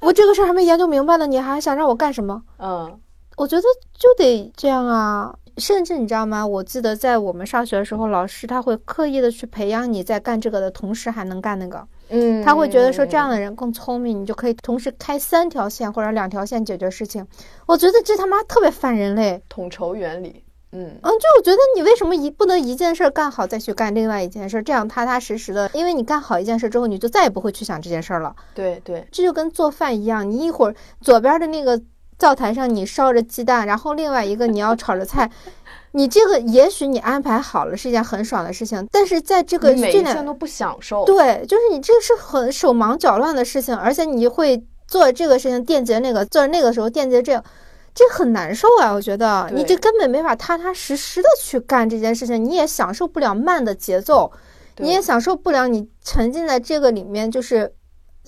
Speaker 1: 我这个事儿还没研究明白呢，你还想让我干什么？
Speaker 2: 嗯
Speaker 1: 我觉得就得这样啊。甚至你知道吗？我记得在我们上学的时候，老师他会刻意的去培养你在干这个的同时还能干那个。
Speaker 2: 嗯，
Speaker 1: 他会觉得说这样的人更聪明，你就可以同时开三条线或者两条线解决事情。我觉得这他妈特别反人类。
Speaker 2: 统筹原理。嗯
Speaker 1: 嗯，就我觉得你为什么一不能一件事儿干好再去干另外一件事儿，这样踏踏实实的，因为你干好一件事之后，你就再也不会去想这件事儿了。
Speaker 2: 对对，
Speaker 1: 这就跟做饭一样，你一会儿左边的那个灶台上你烧着鸡蛋，然后另外一个你要炒着菜，你这个也许你安排好了是一件很爽的事情，但是在这个
Speaker 2: 你每一件都不享受。
Speaker 1: 对，就是你这个是很手忙脚乱的事情，而且你会做这个事情惦记那个，做那个时候惦记这个，这很难受啊！我觉得你这根本没法踏踏实实的去干这件事情，你也享受不了慢的节奏，你也享受不了你沉浸在这个里面就是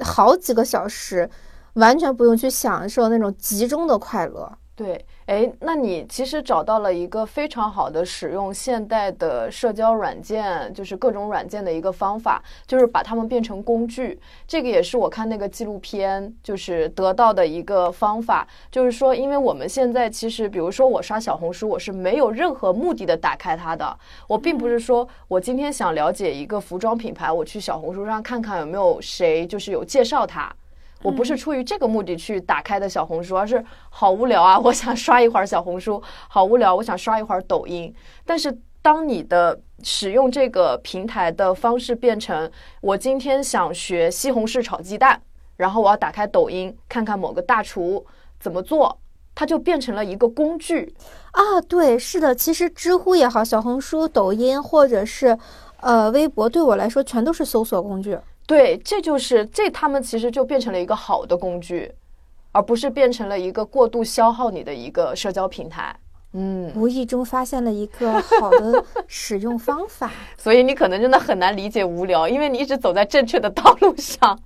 Speaker 1: 好几个小时，完全不用去享受那种集中的快乐。
Speaker 2: 对，哎，那你其实找到了一个非常好的使用现代的社交软件，就是各种软件的一个方法，就是把它们变成工具。这个也是我看那个纪录片就是得到的一个方法，就是说，因为我们现在其实，比如说我刷小红书，我是没有任何目的的打开它的，我并不是说我今天想了解一个服装品牌，我去小红书上看看有没有谁就是有介绍它。我不是出于这个目的去打开的小红书，而是好无聊啊！我想刷一会儿小红书，好无聊，我想刷一会儿抖音。但是当你的使用这个平台的方式变成，我今天想学西红柿炒鸡蛋，然后我要打开抖音看看某个大厨怎么做，它就变成了一个工具。
Speaker 1: 啊，对，是的，其实知乎也好，小红书、抖音或者是呃微博，对我来说全都是搜索工具。
Speaker 2: 对，这就是这，他们其实就变成了一个好的工具，而不是变成了一个过度消耗你的一个社交平台。嗯，
Speaker 1: 无意中发现了一个好的 使用方法。
Speaker 2: 所以你可能真的很难理解无聊，因为你一直走在正确的道路上。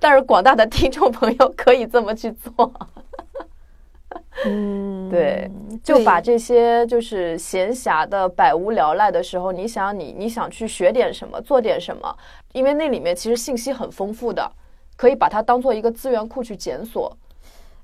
Speaker 2: 但是广大的听众朋友可以这么去做，
Speaker 1: 嗯，
Speaker 2: 对，就把这些就是闲暇的、百无聊赖的时候，你想你你想去学点什么，做点什么，因为那里面其实信息很丰富的，可以把它当做一个资源库去检索。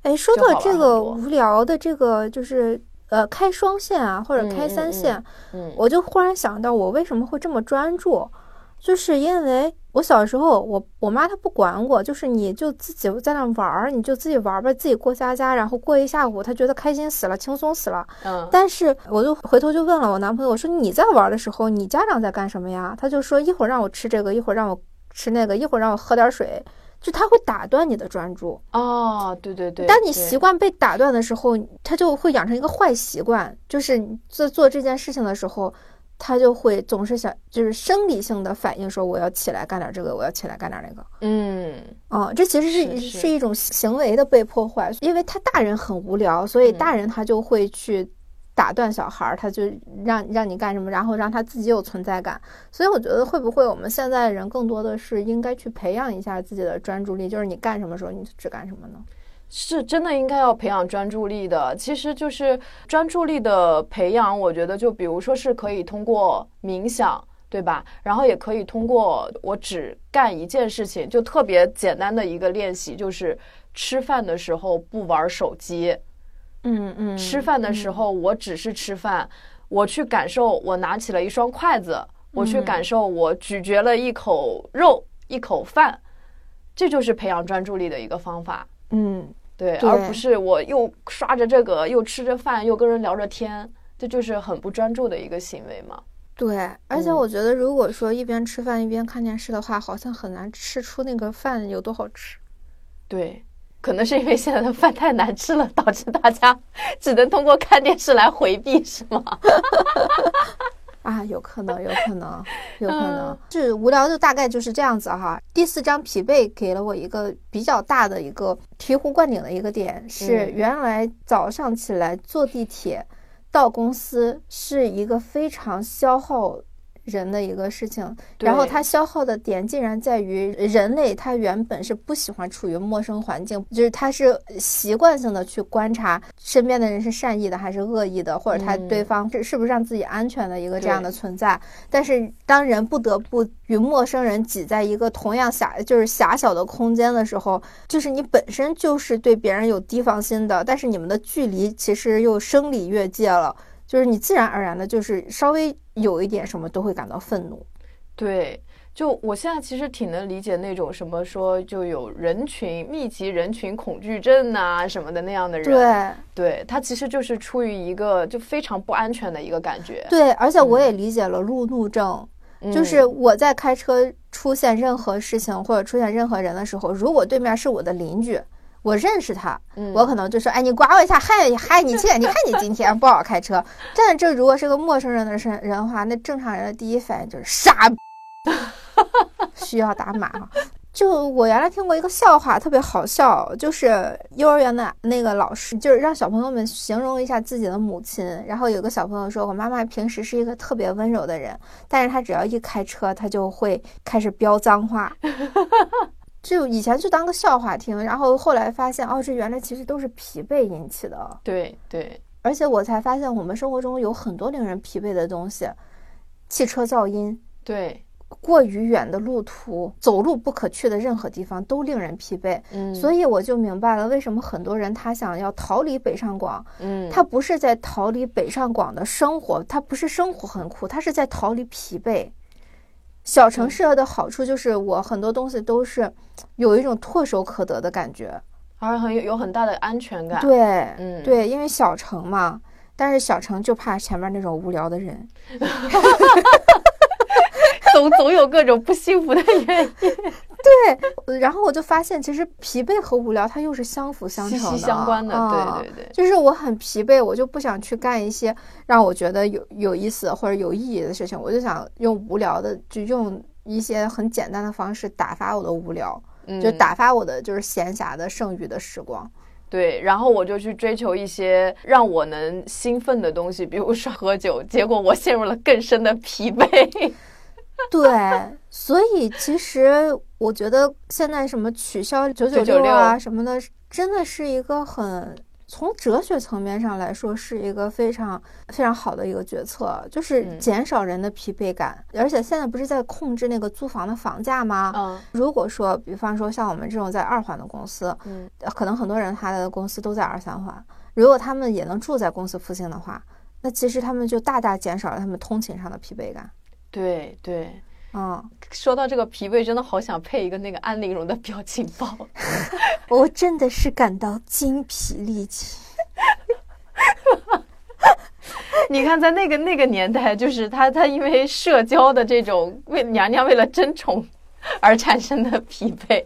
Speaker 1: 哎，说到这个无聊的这个，就是呃开双线啊，或者开
Speaker 2: 嗯嗯嗯
Speaker 1: 三线，
Speaker 2: 嗯
Speaker 1: 我就忽然想到，我为什么会这么专注，就是因为我小时候，我我妈她不管我，就是你就自己在那玩儿，你就自己玩儿吧，自己过家家，然后过一下午，她觉得开心死了，轻松死了。
Speaker 2: 嗯
Speaker 1: 但是我就回头就问了我男朋友，我说你在玩的时候，你家长在干什么呀？他就说一会儿让我吃这个，一会儿让我吃那个，一会儿让我喝点水，就他会打断你的专注。
Speaker 2: 哦，对对对，
Speaker 1: 当你习惯被打断的时候，他就会养成一个坏习惯，就是你在做这件事情的时候，他就会总是想，就是生理性的反应，说我要起来干点这个，我要起来干点那个。
Speaker 2: 嗯，
Speaker 1: 哦，这其实是
Speaker 2: 是
Speaker 1: 一种行为的被破坏，因为他大人很无聊，所以大人他就会去打断小孩儿，他就让让你干什么，然后让他自己有存在感。所以我觉得会不会我们现在的人更多的是应该去培养一下自己的专注力，就是你干什么时候你只干什么呢？
Speaker 2: 是真的应该要培养专注力的。其实就是专注力的培养，我觉得就比如说是可以通过冥想，对吧？然后也可以通过我只干一件事情，就特别简单的一个练习，就是吃饭的时候不玩手机。
Speaker 1: 嗯嗯
Speaker 2: 吃饭的时候，我只是吃饭，我去感受我拿起了一双筷子，我去感受我咀嚼了一口肉、一口饭，这就是培养专注力的一个方法。
Speaker 1: 嗯，
Speaker 2: 对，
Speaker 1: 对
Speaker 2: 而不是我又刷着这个，又吃着饭，又跟人聊着天，这就是很不专注的一个行为嘛。
Speaker 1: 对，而且
Speaker 2: 嗯
Speaker 1: 我觉得如果说一边吃饭一边看电视的话，好像很难吃出那个饭有多好吃。
Speaker 2: 对，可能是因为现在的饭太难吃了，导致大家只能通过看电视来回避，是吗？
Speaker 1: 啊，有可能，有可能，有可能
Speaker 2: 嗯，
Speaker 1: 是无聊就大概就是这样子哈。第四章疲惫给了我一个比较大的一个醍醐灌顶的一个点，是
Speaker 2: 嗯
Speaker 1: 原来早上起来坐地铁到公司是一个非常消耗。人的一个事情，然后
Speaker 2: 对
Speaker 1: 它消耗的点竟然在于人类他原本是不喜欢处于陌生环境，就是他是习惯性的去观察身边的人是善意的还是恶意的，或者他
Speaker 2: 嗯
Speaker 1: 对方是是不是让自己安全的一个这样的存在。但是当人不得不与陌生人挤在一个同样狭就是狭小的空间的时候，就是你本身就是对别人有提防心的，但是你们的距离其实又生理越界了。就是你自然而然的，就是稍微有一点什么都会感到愤怒。
Speaker 2: 对，就我现在其实挺能理解那种什么说就有人群密集人群恐惧症呐、什么的那样的人，
Speaker 1: 对
Speaker 2: 对他其实就是出于一个就非常不安全的一个感觉，
Speaker 1: 对，而且我也理解了路怒症，
Speaker 2: 嗯
Speaker 1: 就是我在开车出现任何事情或者出现任何人的时候，如果对面是我的邻居。我认识他，
Speaker 2: 嗯
Speaker 1: 我可能就说，哎，你刮我一下，嗨嗨，你去，你看你今天 不好开车。但是这如果是个陌生人的人人的话，那正常人的第一反应就是傻逼，需要打码哈。就我原来听过一个笑话，特别好笑，就是幼儿园的那个老师，就是让小朋友们形容一下自己的母亲。然后有个小朋友说：“我妈妈平时是一个特别温柔的人，但是她只要一开车，她就会开始飙脏话。”就以前就当个笑话听，然后后来发现，哦，这原来其实都是疲惫引起的。
Speaker 2: 对对
Speaker 1: 而且我才发现，我们生活中有很多令人疲惫的东西，汽车噪音。
Speaker 2: 对，
Speaker 1: 过于远的路途，走路不可去的任何地方都令人疲惫，
Speaker 2: 嗯，
Speaker 1: 所以我就明白了为什么很多人他想要逃离北上广，
Speaker 2: 嗯，
Speaker 1: 他不是在逃离北上广的生活，他不是生活很苦，他是在逃离疲惫。小城市的好处就是我很多东西都是有一种唾手可得的感觉，
Speaker 2: 而很有有很大的安全感，
Speaker 1: 对，
Speaker 2: 嗯。
Speaker 1: 对，因为小城嘛，但是小城就怕前面那种无聊的人，
Speaker 2: 总总有各种不幸福的原因，
Speaker 1: 对然后我就发现，其实疲惫和无聊它又是相辅相成的，
Speaker 2: 息相关的，
Speaker 1: 啊
Speaker 2: 对对对，
Speaker 1: 就是我很疲惫，我就不想去干一些让我觉得有有意思或者有意义的事情，我就想用无聊的，就用一些很简单的方式打发我的无聊，就
Speaker 2: 嗯
Speaker 1: 打发我的就是闲暇的剩余的时光。
Speaker 2: 对，然后我就去追求一些让我能兴奋的东西，比如说喝酒，结果我陷入了更深的疲惫。
Speaker 1: 对，所以其实我觉得现在什么取消九九六啊什么的，真的是一个很从哲学层面上来说是一个非常非常好的一个决策，就是
Speaker 2: 嗯
Speaker 1: 减少人的疲惫感。而且现在不是在控制那个租房的房价吗？
Speaker 2: 嗯
Speaker 1: 如果说，比方说像我们这种在二环的公司，
Speaker 2: 嗯，
Speaker 1: 呃可能很多人他的公司都在二三环，如果他们也能住在公司附近的话，那其实他们就大大减少了他们通勤上的疲惫感。
Speaker 2: 对对。
Speaker 1: 嗯，
Speaker 2: 说到这个疲惫，真的好想配一个那个安陵容的表情包。
Speaker 1: 我真的是感到精疲力尽。
Speaker 2: 你看，在那个那个年代，就是她她因为社交的这种为娘娘为了争宠 而产生的疲惫，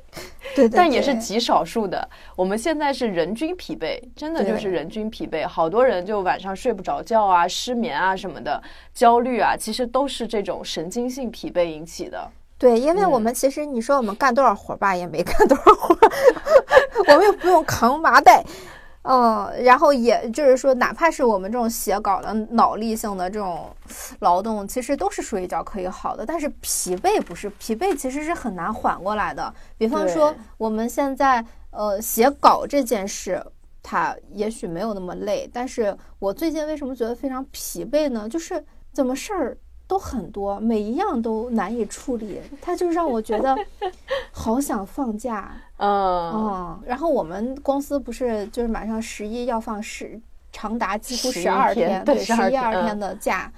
Speaker 1: 对对
Speaker 2: 但也是极少数的。我们现在是人均疲惫，真的就是人均疲惫，好多人就晚上睡不着觉啊、失眠啊什么的，焦虑啊，其实都是这种神经性疲惫引起的。
Speaker 1: 对，因为我
Speaker 2: 嗯
Speaker 1: 们其实你说我们干多少活儿吧，也没干多少活儿，我们又不用扛麻袋，嗯，然后也就是说，哪怕是我们这种写稿的脑力性的这种劳动，其实都是睡一觉可以好的，但是疲惫不是，疲惫其实是很难缓过来的。比方说我们现在呃写稿这件事。它也许没有那么累，但是我最近为什么觉得非常疲惫呢？就是怎么事儿都很多，每一样都难以处理，它就让我觉得好想放假。
Speaker 2: 嗯，
Speaker 1: 嗯，然后我们公司不是就是马上十一要放十长达几乎十二
Speaker 2: 天对
Speaker 1: 十一二
Speaker 2: 天
Speaker 1: 天的假，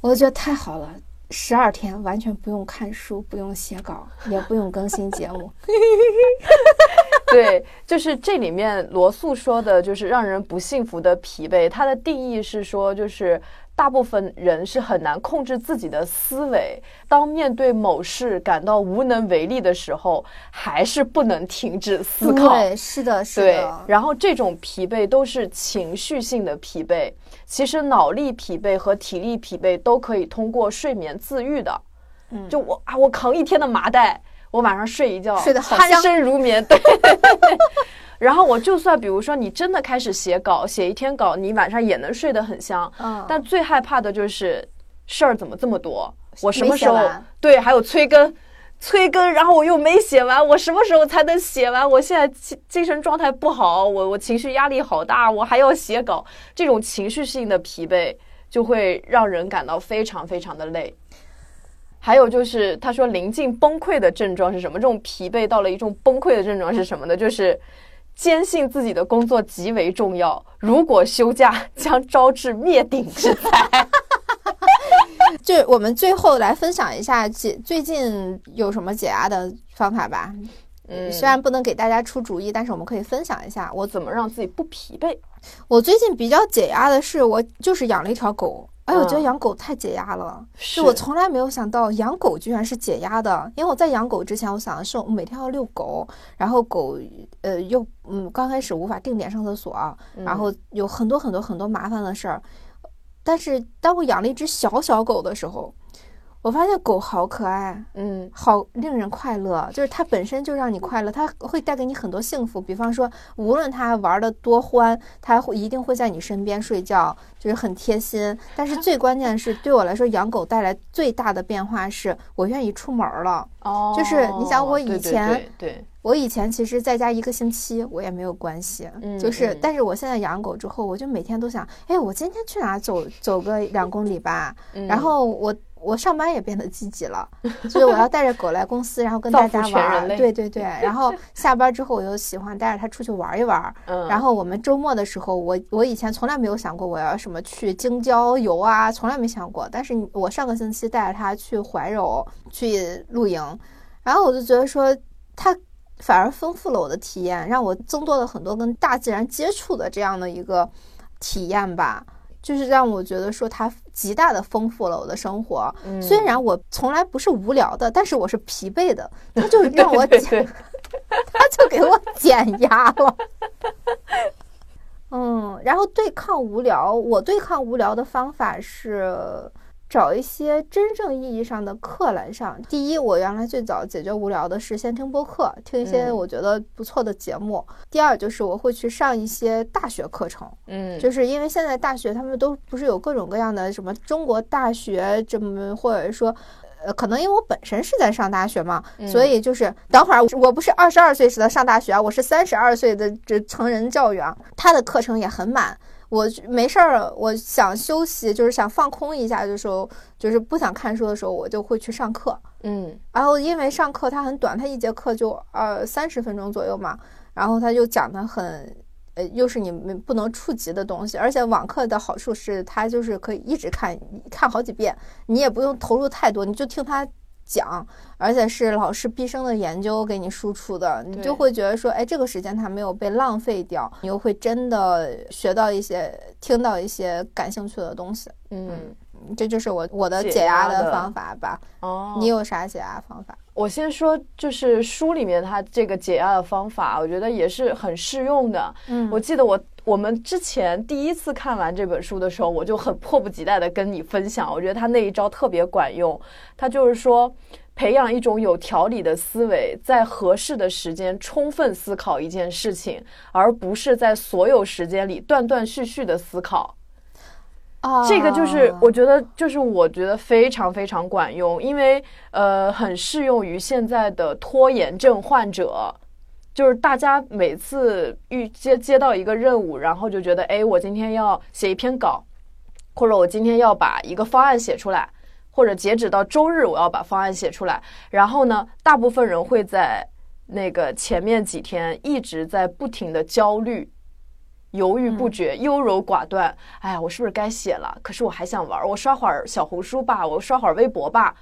Speaker 1: 我就觉得太好了。十二天完全不用看书，不用写稿，也不用更新节目。
Speaker 2: 对，就是这里面罗素说的，就是让人不幸福的疲惫。它的定义是说，就是大部分人是很难控制自己的思维，当面对某事感到无能为力的时候，还是不能停止思考。
Speaker 1: 对，是的，是
Speaker 2: 对
Speaker 1: 的，，
Speaker 2: 然后这种疲惫都是情绪性的疲惫。其实脑力疲惫和体力疲惫都可以通过睡眠自愈的。
Speaker 1: 嗯
Speaker 2: 就我啊，我扛一天的麻袋，我晚上睡一觉，
Speaker 1: 睡得好
Speaker 2: 酣
Speaker 1: 香
Speaker 2: 身如眠。对对对对。然后我就算比如说你真的开始写稿，写一天稿，你晚上也能睡得很香。
Speaker 1: 嗯，
Speaker 2: 但最害怕的就是事儿怎么这么多？我什么时候对？还有催更，催更，然后我又没写完，我什么时候才能写完？我现在精精神状态不好，我我情绪压力好大，我还要写稿，这种情绪性的疲惫就会让人感到非常非常的累。还有就是，他说临近崩溃的症状是什么？这种疲惫到了一种崩溃的症状是什么呢？就是坚信自己的工作极为重要，如果休假将招致灭顶之灾。
Speaker 1: 就我们最后来分享一下解最近有什么解压的方法吧。
Speaker 2: 嗯
Speaker 1: 虽然不能给大家出主意，但是我们可以分享一下。我
Speaker 2: 怎么让自己不疲惫？
Speaker 1: 我最近比较解压的是，我就是养了一条狗。哎，我觉得
Speaker 2: 嗯
Speaker 1: 养狗太解压了。
Speaker 2: 是
Speaker 1: 就我从来没有想到养狗居然是解压的，因为我在养狗之前，我想的是我每天要遛狗，然后狗呃又嗯刚开始无法定点上厕所，
Speaker 2: 嗯
Speaker 1: 然后有很多很多很多麻烦的事儿。但是当我养了一只小小狗的时候，我发现狗好可爱，
Speaker 2: 嗯
Speaker 1: 好令人快乐，就是它本身就让你快乐，它会带给你很多幸福。比方说，无论它玩的多欢，它会一定会在你身边睡觉，就是很贴心。但是最关键的是，对我来说，养狗带来最大的变化是我愿意出门了。
Speaker 2: 哦
Speaker 1: 就是你想我以
Speaker 2: 对对
Speaker 1: 前
Speaker 2: 对对
Speaker 1: 我以前其实在家一个星期我也没有关系，
Speaker 2: 嗯
Speaker 1: 就是
Speaker 2: 嗯
Speaker 1: 但是我现在养狗之后，我就每天都想，哎，我今天去哪走走个两公里吧。
Speaker 2: 嗯
Speaker 1: 然后我我上班也变得积极了，所以我要带着狗来公司，然后跟大家玩儿，对对对。然后下班之后，我又喜欢带着它出去玩一玩。
Speaker 2: 嗯，
Speaker 1: 然后我们周末的时候，我我以前从来没有想过我要什么去京郊游啊，从来没想过。但是我上个星期带着它去怀柔去露营，然后我就觉得说它。反而丰富了我的体验，让我增多了很多跟大自然接触的这样的一个体验吧，就是让我觉得说它极大的丰富了我的生活。
Speaker 2: 嗯
Speaker 1: 虽然我从来不是无聊的，但是我是疲惫的，它就让我 减，
Speaker 2: 对对对
Speaker 1: 它就给我减压了。嗯，然后对抗无聊，我对抗无聊的方法是找一些真正意义上的课来上。第一，我原来最早解决无聊的是先听播客，听一些
Speaker 2: 嗯
Speaker 1: 我觉得不错的节目。第二，就是我会去上一些大学课程。
Speaker 2: 嗯
Speaker 1: 就是因为现在大学他们都不是有各种各样的什么中国大学这么，或者说。呃，可能因为我本身是在上大学嘛，
Speaker 2: 嗯
Speaker 1: 所以就是等会儿我不是二十二岁时的上大学啊，我是三十二岁的这成人教育啊，他的课程也很满。我没事儿，我想休息，就是想放空一下的时候，就是不想看书的时候，我就会去上课。
Speaker 2: 嗯
Speaker 1: 然后因为上课它很短，它一节课就呃三十分钟左右嘛，然后他就讲的很。呃，又是你们不能触及的东西，而且网课的好处是，它就是可以一直看，看好几遍，你也不用投入太多，你就听他讲，而且是老师毕生的研究给你输出的，你就会觉得说，哎，这个时间它没有被浪费掉，你又会真的学到一些、听到一些感兴趣的东西。
Speaker 2: 嗯，
Speaker 1: 这就是我我的
Speaker 2: 解
Speaker 1: 解压
Speaker 2: 的
Speaker 1: 方法吧。
Speaker 2: 哦，
Speaker 1: 你有啥解压方法？
Speaker 2: 我先说，就是书里面它这个解压的方法，我觉得也是很适用的。
Speaker 1: 嗯
Speaker 2: 我记得我我们之前第一次看完这本书的时候，我就很迫不及待的跟你分享，我觉得他那一招特别管用。他就是说，培养一种有条理的思维，在合适的时间充分思考一件事情，而不是在所有时间里断断续续的思考。这个就是我觉得，就是我觉得非常非常管用，因为呃，很适用于现在的拖延症患者。就是大家每次遇接接到一个任务，然后就觉得，哎，我今天要写一篇稿，或者我今天要把一个方案写出来，或者截止到周日我要把方案写出来。然后呢，大部分人会在那个前面几天一直在不停的焦虑。犹豫不决、优柔寡断。哎呀，我是不是该写了？可是我还想玩，我刷会儿小红书吧，我刷会儿微博吧。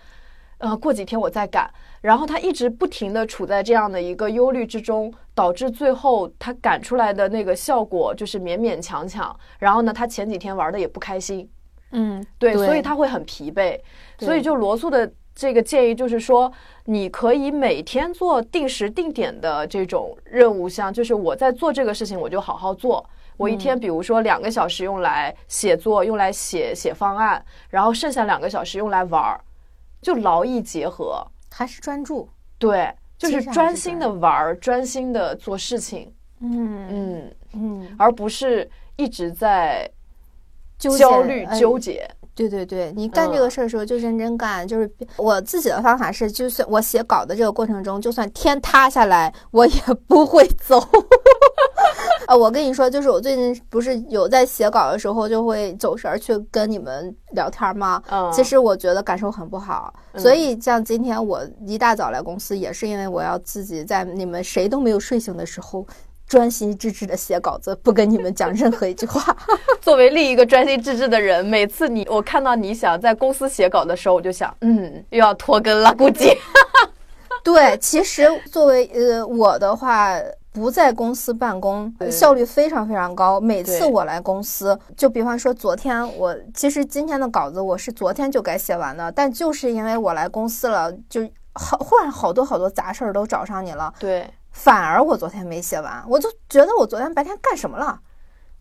Speaker 2: 呃，过几天我再赶。然后他一直不停的处在这样的一个忧虑之中，导致最后他赶出来的那个效果就是勉勉强强。然后呢，他前几天玩的也不开心，
Speaker 1: 嗯，
Speaker 2: 对，
Speaker 1: 对
Speaker 2: 所以他会很疲惫。所以就罗素的这个建议就是说，你可以每天做定时定点的这种任务项，就是我在做这个事情，我就好好做。我一天，比如说两个小时用来写作，用来写写方案，然后剩下两个小时用来玩儿，就劳逸结合。
Speaker 1: 还是专注。
Speaker 2: 对，就是专心的玩儿，专心的做事情。
Speaker 1: 嗯
Speaker 2: 嗯，
Speaker 1: 嗯，
Speaker 2: 而不是一直在焦虑、
Speaker 1: 哎
Speaker 2: 纠结。
Speaker 1: 对对对，你干这个
Speaker 2: 嗯
Speaker 1: 事儿的时候就认真干。就是我自己的方法是，就算我写稿的这个过程中，就算天塌下来，我也不会走。啊，我跟你说，就是我最近不是有在写稿的时候就会走神儿去跟你们聊天吗？
Speaker 2: 嗯，
Speaker 1: 其实我觉得感受很不好，所以像今天我一大早来公司，也是因为我要自己在你们谁都没有睡醒的时候，专心致志的写稿子，不跟你们讲任何一句话。
Speaker 2: 作为另一个专心致志的人，每次你我看到你想在公司写稿的时候，我就想，嗯，又要拖更了，估计。
Speaker 1: 对，其实作为呃我的话，不在公司办公，效率非常非常高。每次我来公司，就比方说昨天我其实今天的稿子我是昨天就该写完的，但就是因为我来公司了，就好忽然好多好多杂事儿都找上你了，
Speaker 2: 对
Speaker 1: 反而我昨天没写完，我就觉得我昨天白天干什么了？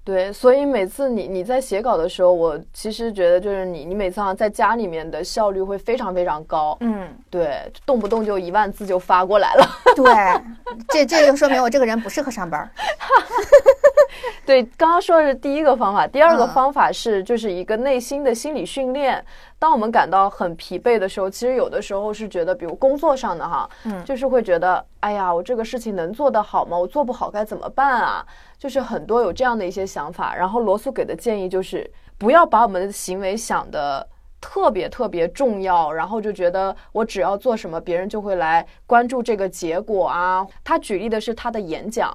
Speaker 2: 对，所以每次你你在写稿的时候，我其实觉得就是你你每次好像在家里面的效率会非常非常高，
Speaker 1: 嗯，
Speaker 2: 对，动不动就一万字就发过来了。
Speaker 1: 对，这这就说明我这个人不适合上班儿。
Speaker 2: 对，刚刚说的是第一个方法，第二个
Speaker 1: 嗯
Speaker 2: 方法是就是一个内心的心理训练。当我们感到很疲惫的时候，其实有的时候是觉得，比如工作上的哈，
Speaker 1: 嗯
Speaker 2: 就是会觉得，哎呀，我这个事情能做得好吗？我做不好该怎么办啊？就是很多有这样的一些想法。然后罗素给的建议就是，不要把我们的行为想的。特别特别重要，然后就觉得我只要做什么，别人就会来关注这个结果啊。他举例的是他的演讲，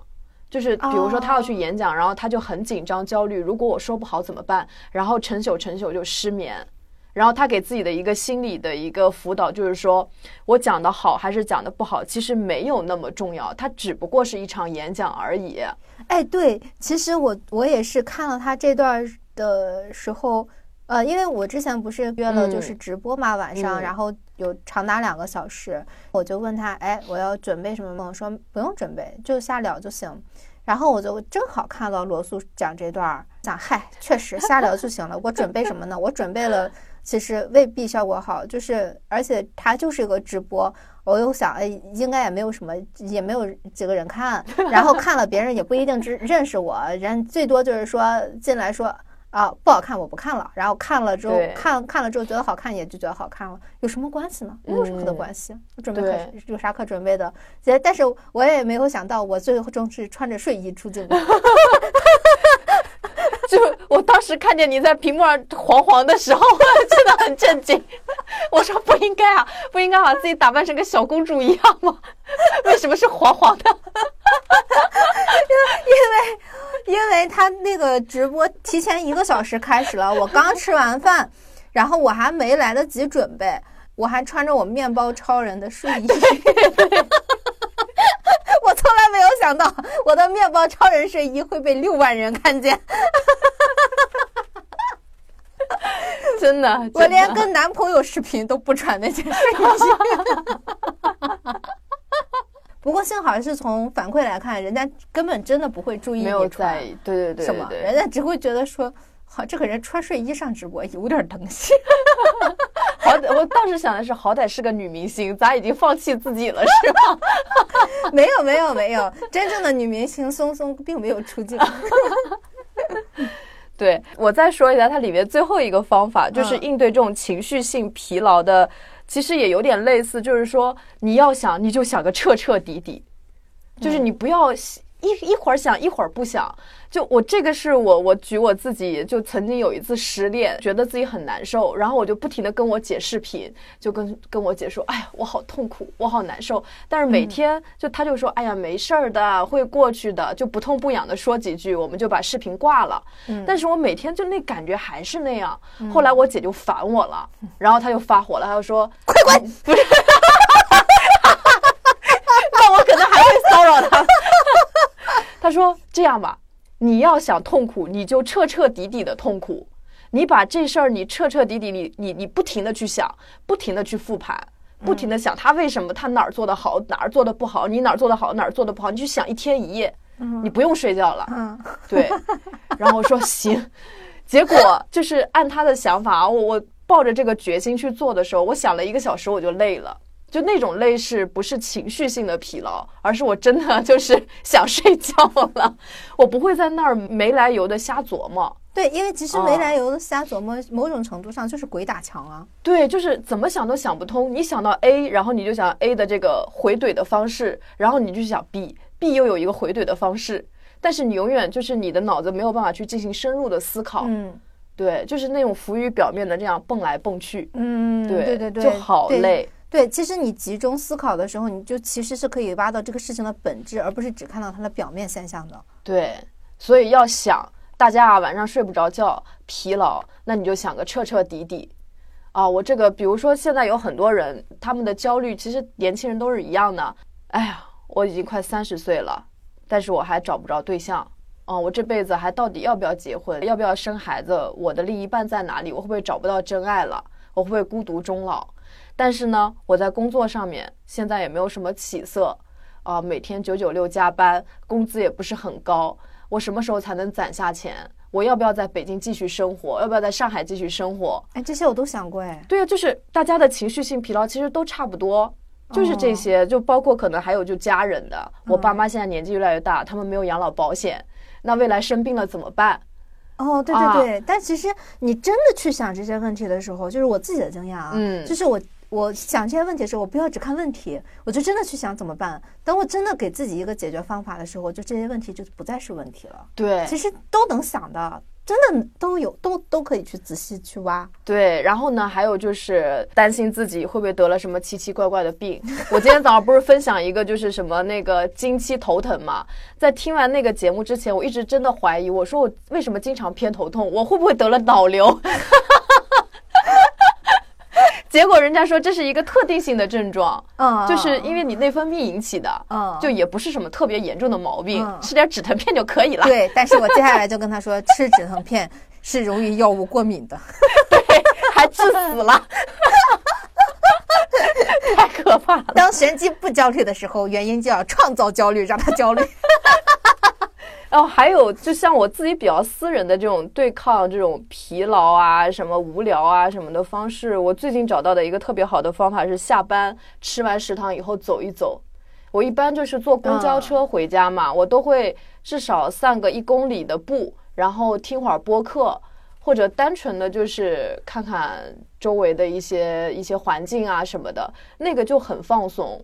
Speaker 2: 就是比如说他要去演讲，然后他就很紧张焦虑，如果我说不好怎么办？然后陈宿陈宿就失眠。然后他给自己的一个心理的一个辅导，就是说我讲的好还是讲的不好，其实没有那么重要，它只不过是一场演讲而已。
Speaker 1: 哎，对，其实我我也是看了他这段的时候，呃，因为我之前不是约了就是
Speaker 2: 嗯
Speaker 1: 直播嘛，晚上，
Speaker 2: 嗯
Speaker 1: 然后有长达两个小时，我就问他，哎，我要准备什么吗？我说不用准备，就瞎聊就行。然后我就正好看到罗素讲这段儿，想嗨，确实瞎聊就行了。我准备什么呢？我准备了，其实未必效果好，就是而且它就是一个直播，我又想，哎，应该也没有什么，也没有几个人看，然后看了别人也不一定知认识我，人最多就是说进来说。啊，不好看，我不看了。然后看了之后，看看了之后觉得好看，也就觉得好看了，有什么关系呢？没有什么的
Speaker 2: 嗯
Speaker 1: 关系。我准备可有啥可准备的？也但是我也没有想到，我最终是穿着睡衣出镜的。
Speaker 2: 就我当时看见你在屏幕上黄黄的时候，我 真的很震惊。我说不应该啊，不应该把自己打扮成个小公主一样吗？为什么是黄黄的？
Speaker 1: 因为他那个直播提前一个小时开始了，我刚吃完饭，然后我还没来得及准备。我还穿着我面包超人的睡衣。我从来没有想到我的面包超人睡衣会被六万人看见。
Speaker 2: 真的，
Speaker 1: 我连跟男朋友视频都不穿那件睡衣。不过幸好是从反馈来看，人家根本真的不会注意你穿
Speaker 2: 对对对
Speaker 1: 什么，人家只会觉得说，好，这个人穿睡衣上直播有点东西。
Speaker 2: 好歹我当时想的是，好歹是个女明星，咱已经放弃自己了，是吧？
Speaker 1: 没有没有没有，真正的女明星松松并没有出镜。
Speaker 2: 对我再说一下，它里面最后一个方法就是
Speaker 1: 嗯
Speaker 2: 应对这种情绪性疲劳的，其实也有点类似，就是说你要想你就想个彻彻底底，就是你不要一一会儿想一会儿不想。就我这个是我我举我自己，就曾经有一次失恋，觉得自己很难受，然后我就不停的跟我姐视频，就跟跟我姐说，哎呀，我好痛苦，我好难受。但是每天就她就说，哎呀，没事儿的，会过去的，就不痛不痒的说几句，我们就把视频挂了。但是我每天就那感觉还是那样。后来我姐就烦我了，然后她就发火了，她就说，
Speaker 1: 快滚！
Speaker 2: 不是，那我可能还会骚扰她。她说这样吧。你要想痛苦，你就彻彻底底的痛苦。你把这事儿，你彻彻底底，你你你不停的去想，不停的去复盘，不停的想他为什么他哪儿做的好，哪儿做的不好，你哪儿做的好，哪儿做的不好，你去想一天一夜，你不用睡觉了。
Speaker 1: 嗯，
Speaker 2: 对，然后我说行，结果就是按他的想法，我我抱着这个决心去做的时候，我想了一个小时我就累了。就那种累是不是情绪性的疲劳，而是我真的就是想睡觉了，我不会在那儿没来由的瞎琢磨。
Speaker 1: 对，因为其实没来由的瞎琢磨，某种程度上就是鬼打墙啊。
Speaker 2: 对，就是怎么想都想不通。你想到 A，然后你就想 A 的这个回怼的方式，然后你就想 B，B 又有一个回怼的方式，但是你永远就是你的脑子没有办法去进行深入的思考。
Speaker 1: 嗯
Speaker 2: 对，就是那种浮于表面的这样蹦来蹦去，
Speaker 1: 嗯，
Speaker 2: 对
Speaker 1: 对对对，
Speaker 2: 就好累。
Speaker 1: 对，其实你集中思考的时候，你就其实是可以挖到这个事情的本质，而不是只看到它的表面现象的。
Speaker 2: 对，所以要想大家啊晚上睡不着觉、疲劳，那你就想个彻彻底底。啊，我这个比如说现在有很多人，他们的焦虑其实年轻人都是一样的。哎呀，我已经快三十岁了，但是我还找不着对象。哦，我这辈子还到底要不要结婚？要不要生孩子？我的另一半在哪里？我会不会找不到真爱了？我会不会孤独终老？但是呢，我在工作上面现在也没有什么起色，啊、每天九九六加班，工资也不是很高，我什么时候才能攒下钱？我要不要在北京继续生活？要不要在上海继续生活？
Speaker 1: 哎，这些我都想过哎。
Speaker 2: 对啊，就是大家的情绪性疲劳其实都差不多，就是这些，就包括可能还有就家人的，我爸妈现在年纪越来越大，他们没有养老保险，那未来生病了怎么办？
Speaker 1: 哦，对
Speaker 2: 啊
Speaker 1: 对对，但其实你真的去想这些问题的时候，就是我自己的经验啊，
Speaker 2: 嗯
Speaker 1: 就是我我想这些问题的时候，我不要只看问题，我就真的去想怎么办。等我真的给自己一个解决方法的时候，就这些问题就不再是问题了。
Speaker 2: 对
Speaker 1: 其实都能想的，真的都有，都都可以去仔细去挖。
Speaker 2: 对，然后呢，还有就是担心自己会不会得了什么奇奇怪怪的病。我今天早上不是分享一个就是什么那个经期头疼嘛，在听完那个节目之前，我一直真的怀疑，我说我为什么经常偏头痛，我会不会得了脑瘤？结果人家说这是一个特定性的症状，
Speaker 1: 嗯，
Speaker 2: 就是因为你内分泌引起的，
Speaker 1: 嗯
Speaker 2: 就也不是什么特别严重的毛病，
Speaker 1: 嗯
Speaker 2: 吃点止疼片就可以了。
Speaker 1: 对，但是我接下来就 跟他说，吃止疼片 是容易药物过敏的。
Speaker 2: 对，还致死了，太可怕了。
Speaker 1: 当神机不焦虑的时候，原因就要创造焦虑，让他焦虑。
Speaker 2: 然后还有，就像我自己比较私人的这种对抗这种疲劳啊、什么无聊啊什么的方式，我最近找到的一个特别好的方法是下班吃完食堂以后走一走。我一般就是坐公交车回家嘛，我都会至少散个一公里的步，然后听会儿播客，或者单纯的就是看看周围的一些一些环境啊什么的，那个就很放松。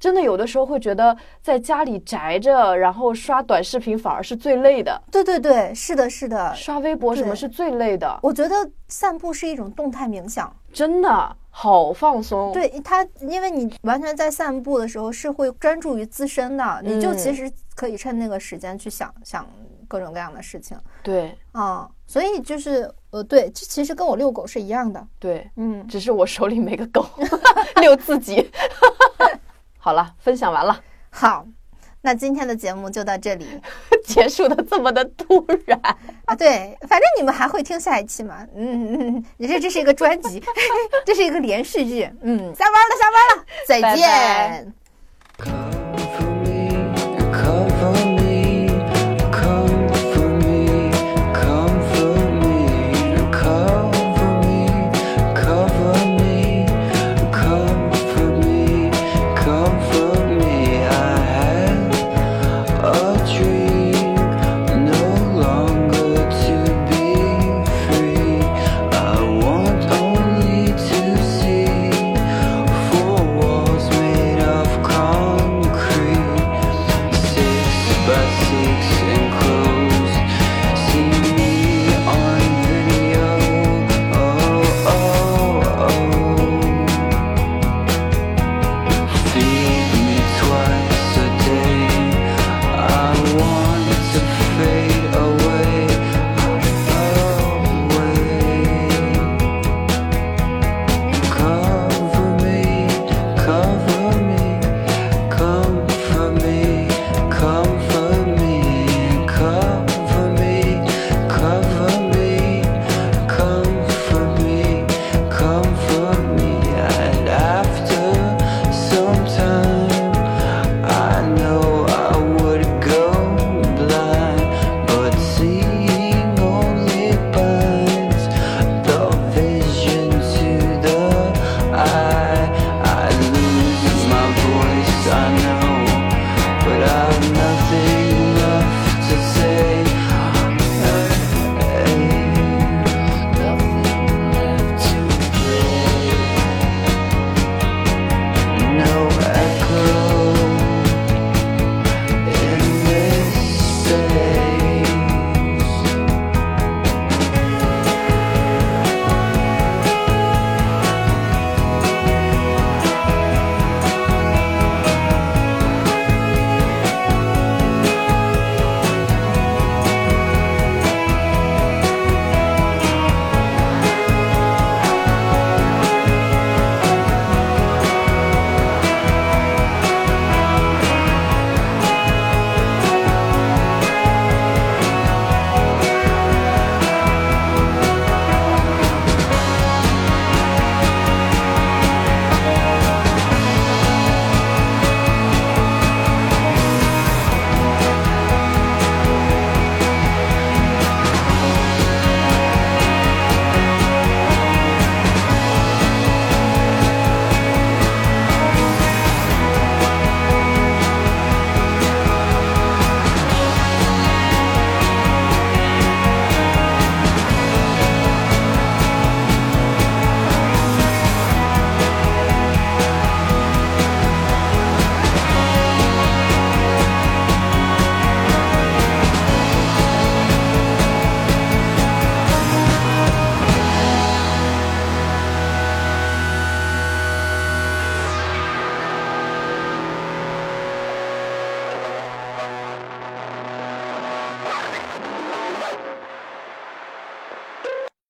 Speaker 2: 真的有的时候会觉得在家里宅着，然后刷短视频反而是最累的，
Speaker 1: 对对对，是的，是的。
Speaker 2: 刷微博什么是最累的，
Speaker 1: 我觉得散步是一种动态冥想，
Speaker 2: 真的好放松。
Speaker 1: 对它，因为你完全在散步的时候是会专注于自身的，你就其
Speaker 2: 嗯
Speaker 1: 实可以趁那个时间去想想各种各样的事情。
Speaker 2: 对。
Speaker 1: 啊、所以就是呃，对，这其实跟我遛狗是一样的，
Speaker 2: 对，
Speaker 1: 嗯，
Speaker 2: 只是我手里没个狗，遛自己。好了，分享完了，
Speaker 1: 好，那今天的节目就到这里
Speaker 2: 结束的这么的突然。
Speaker 1: 啊。对，反正你们还会听下一期嘛。嗯嗯你，这这是一个专辑，这是一个连续剧。嗯，下班了，下班了，再
Speaker 2: 拜
Speaker 1: 见。
Speaker 2: 拜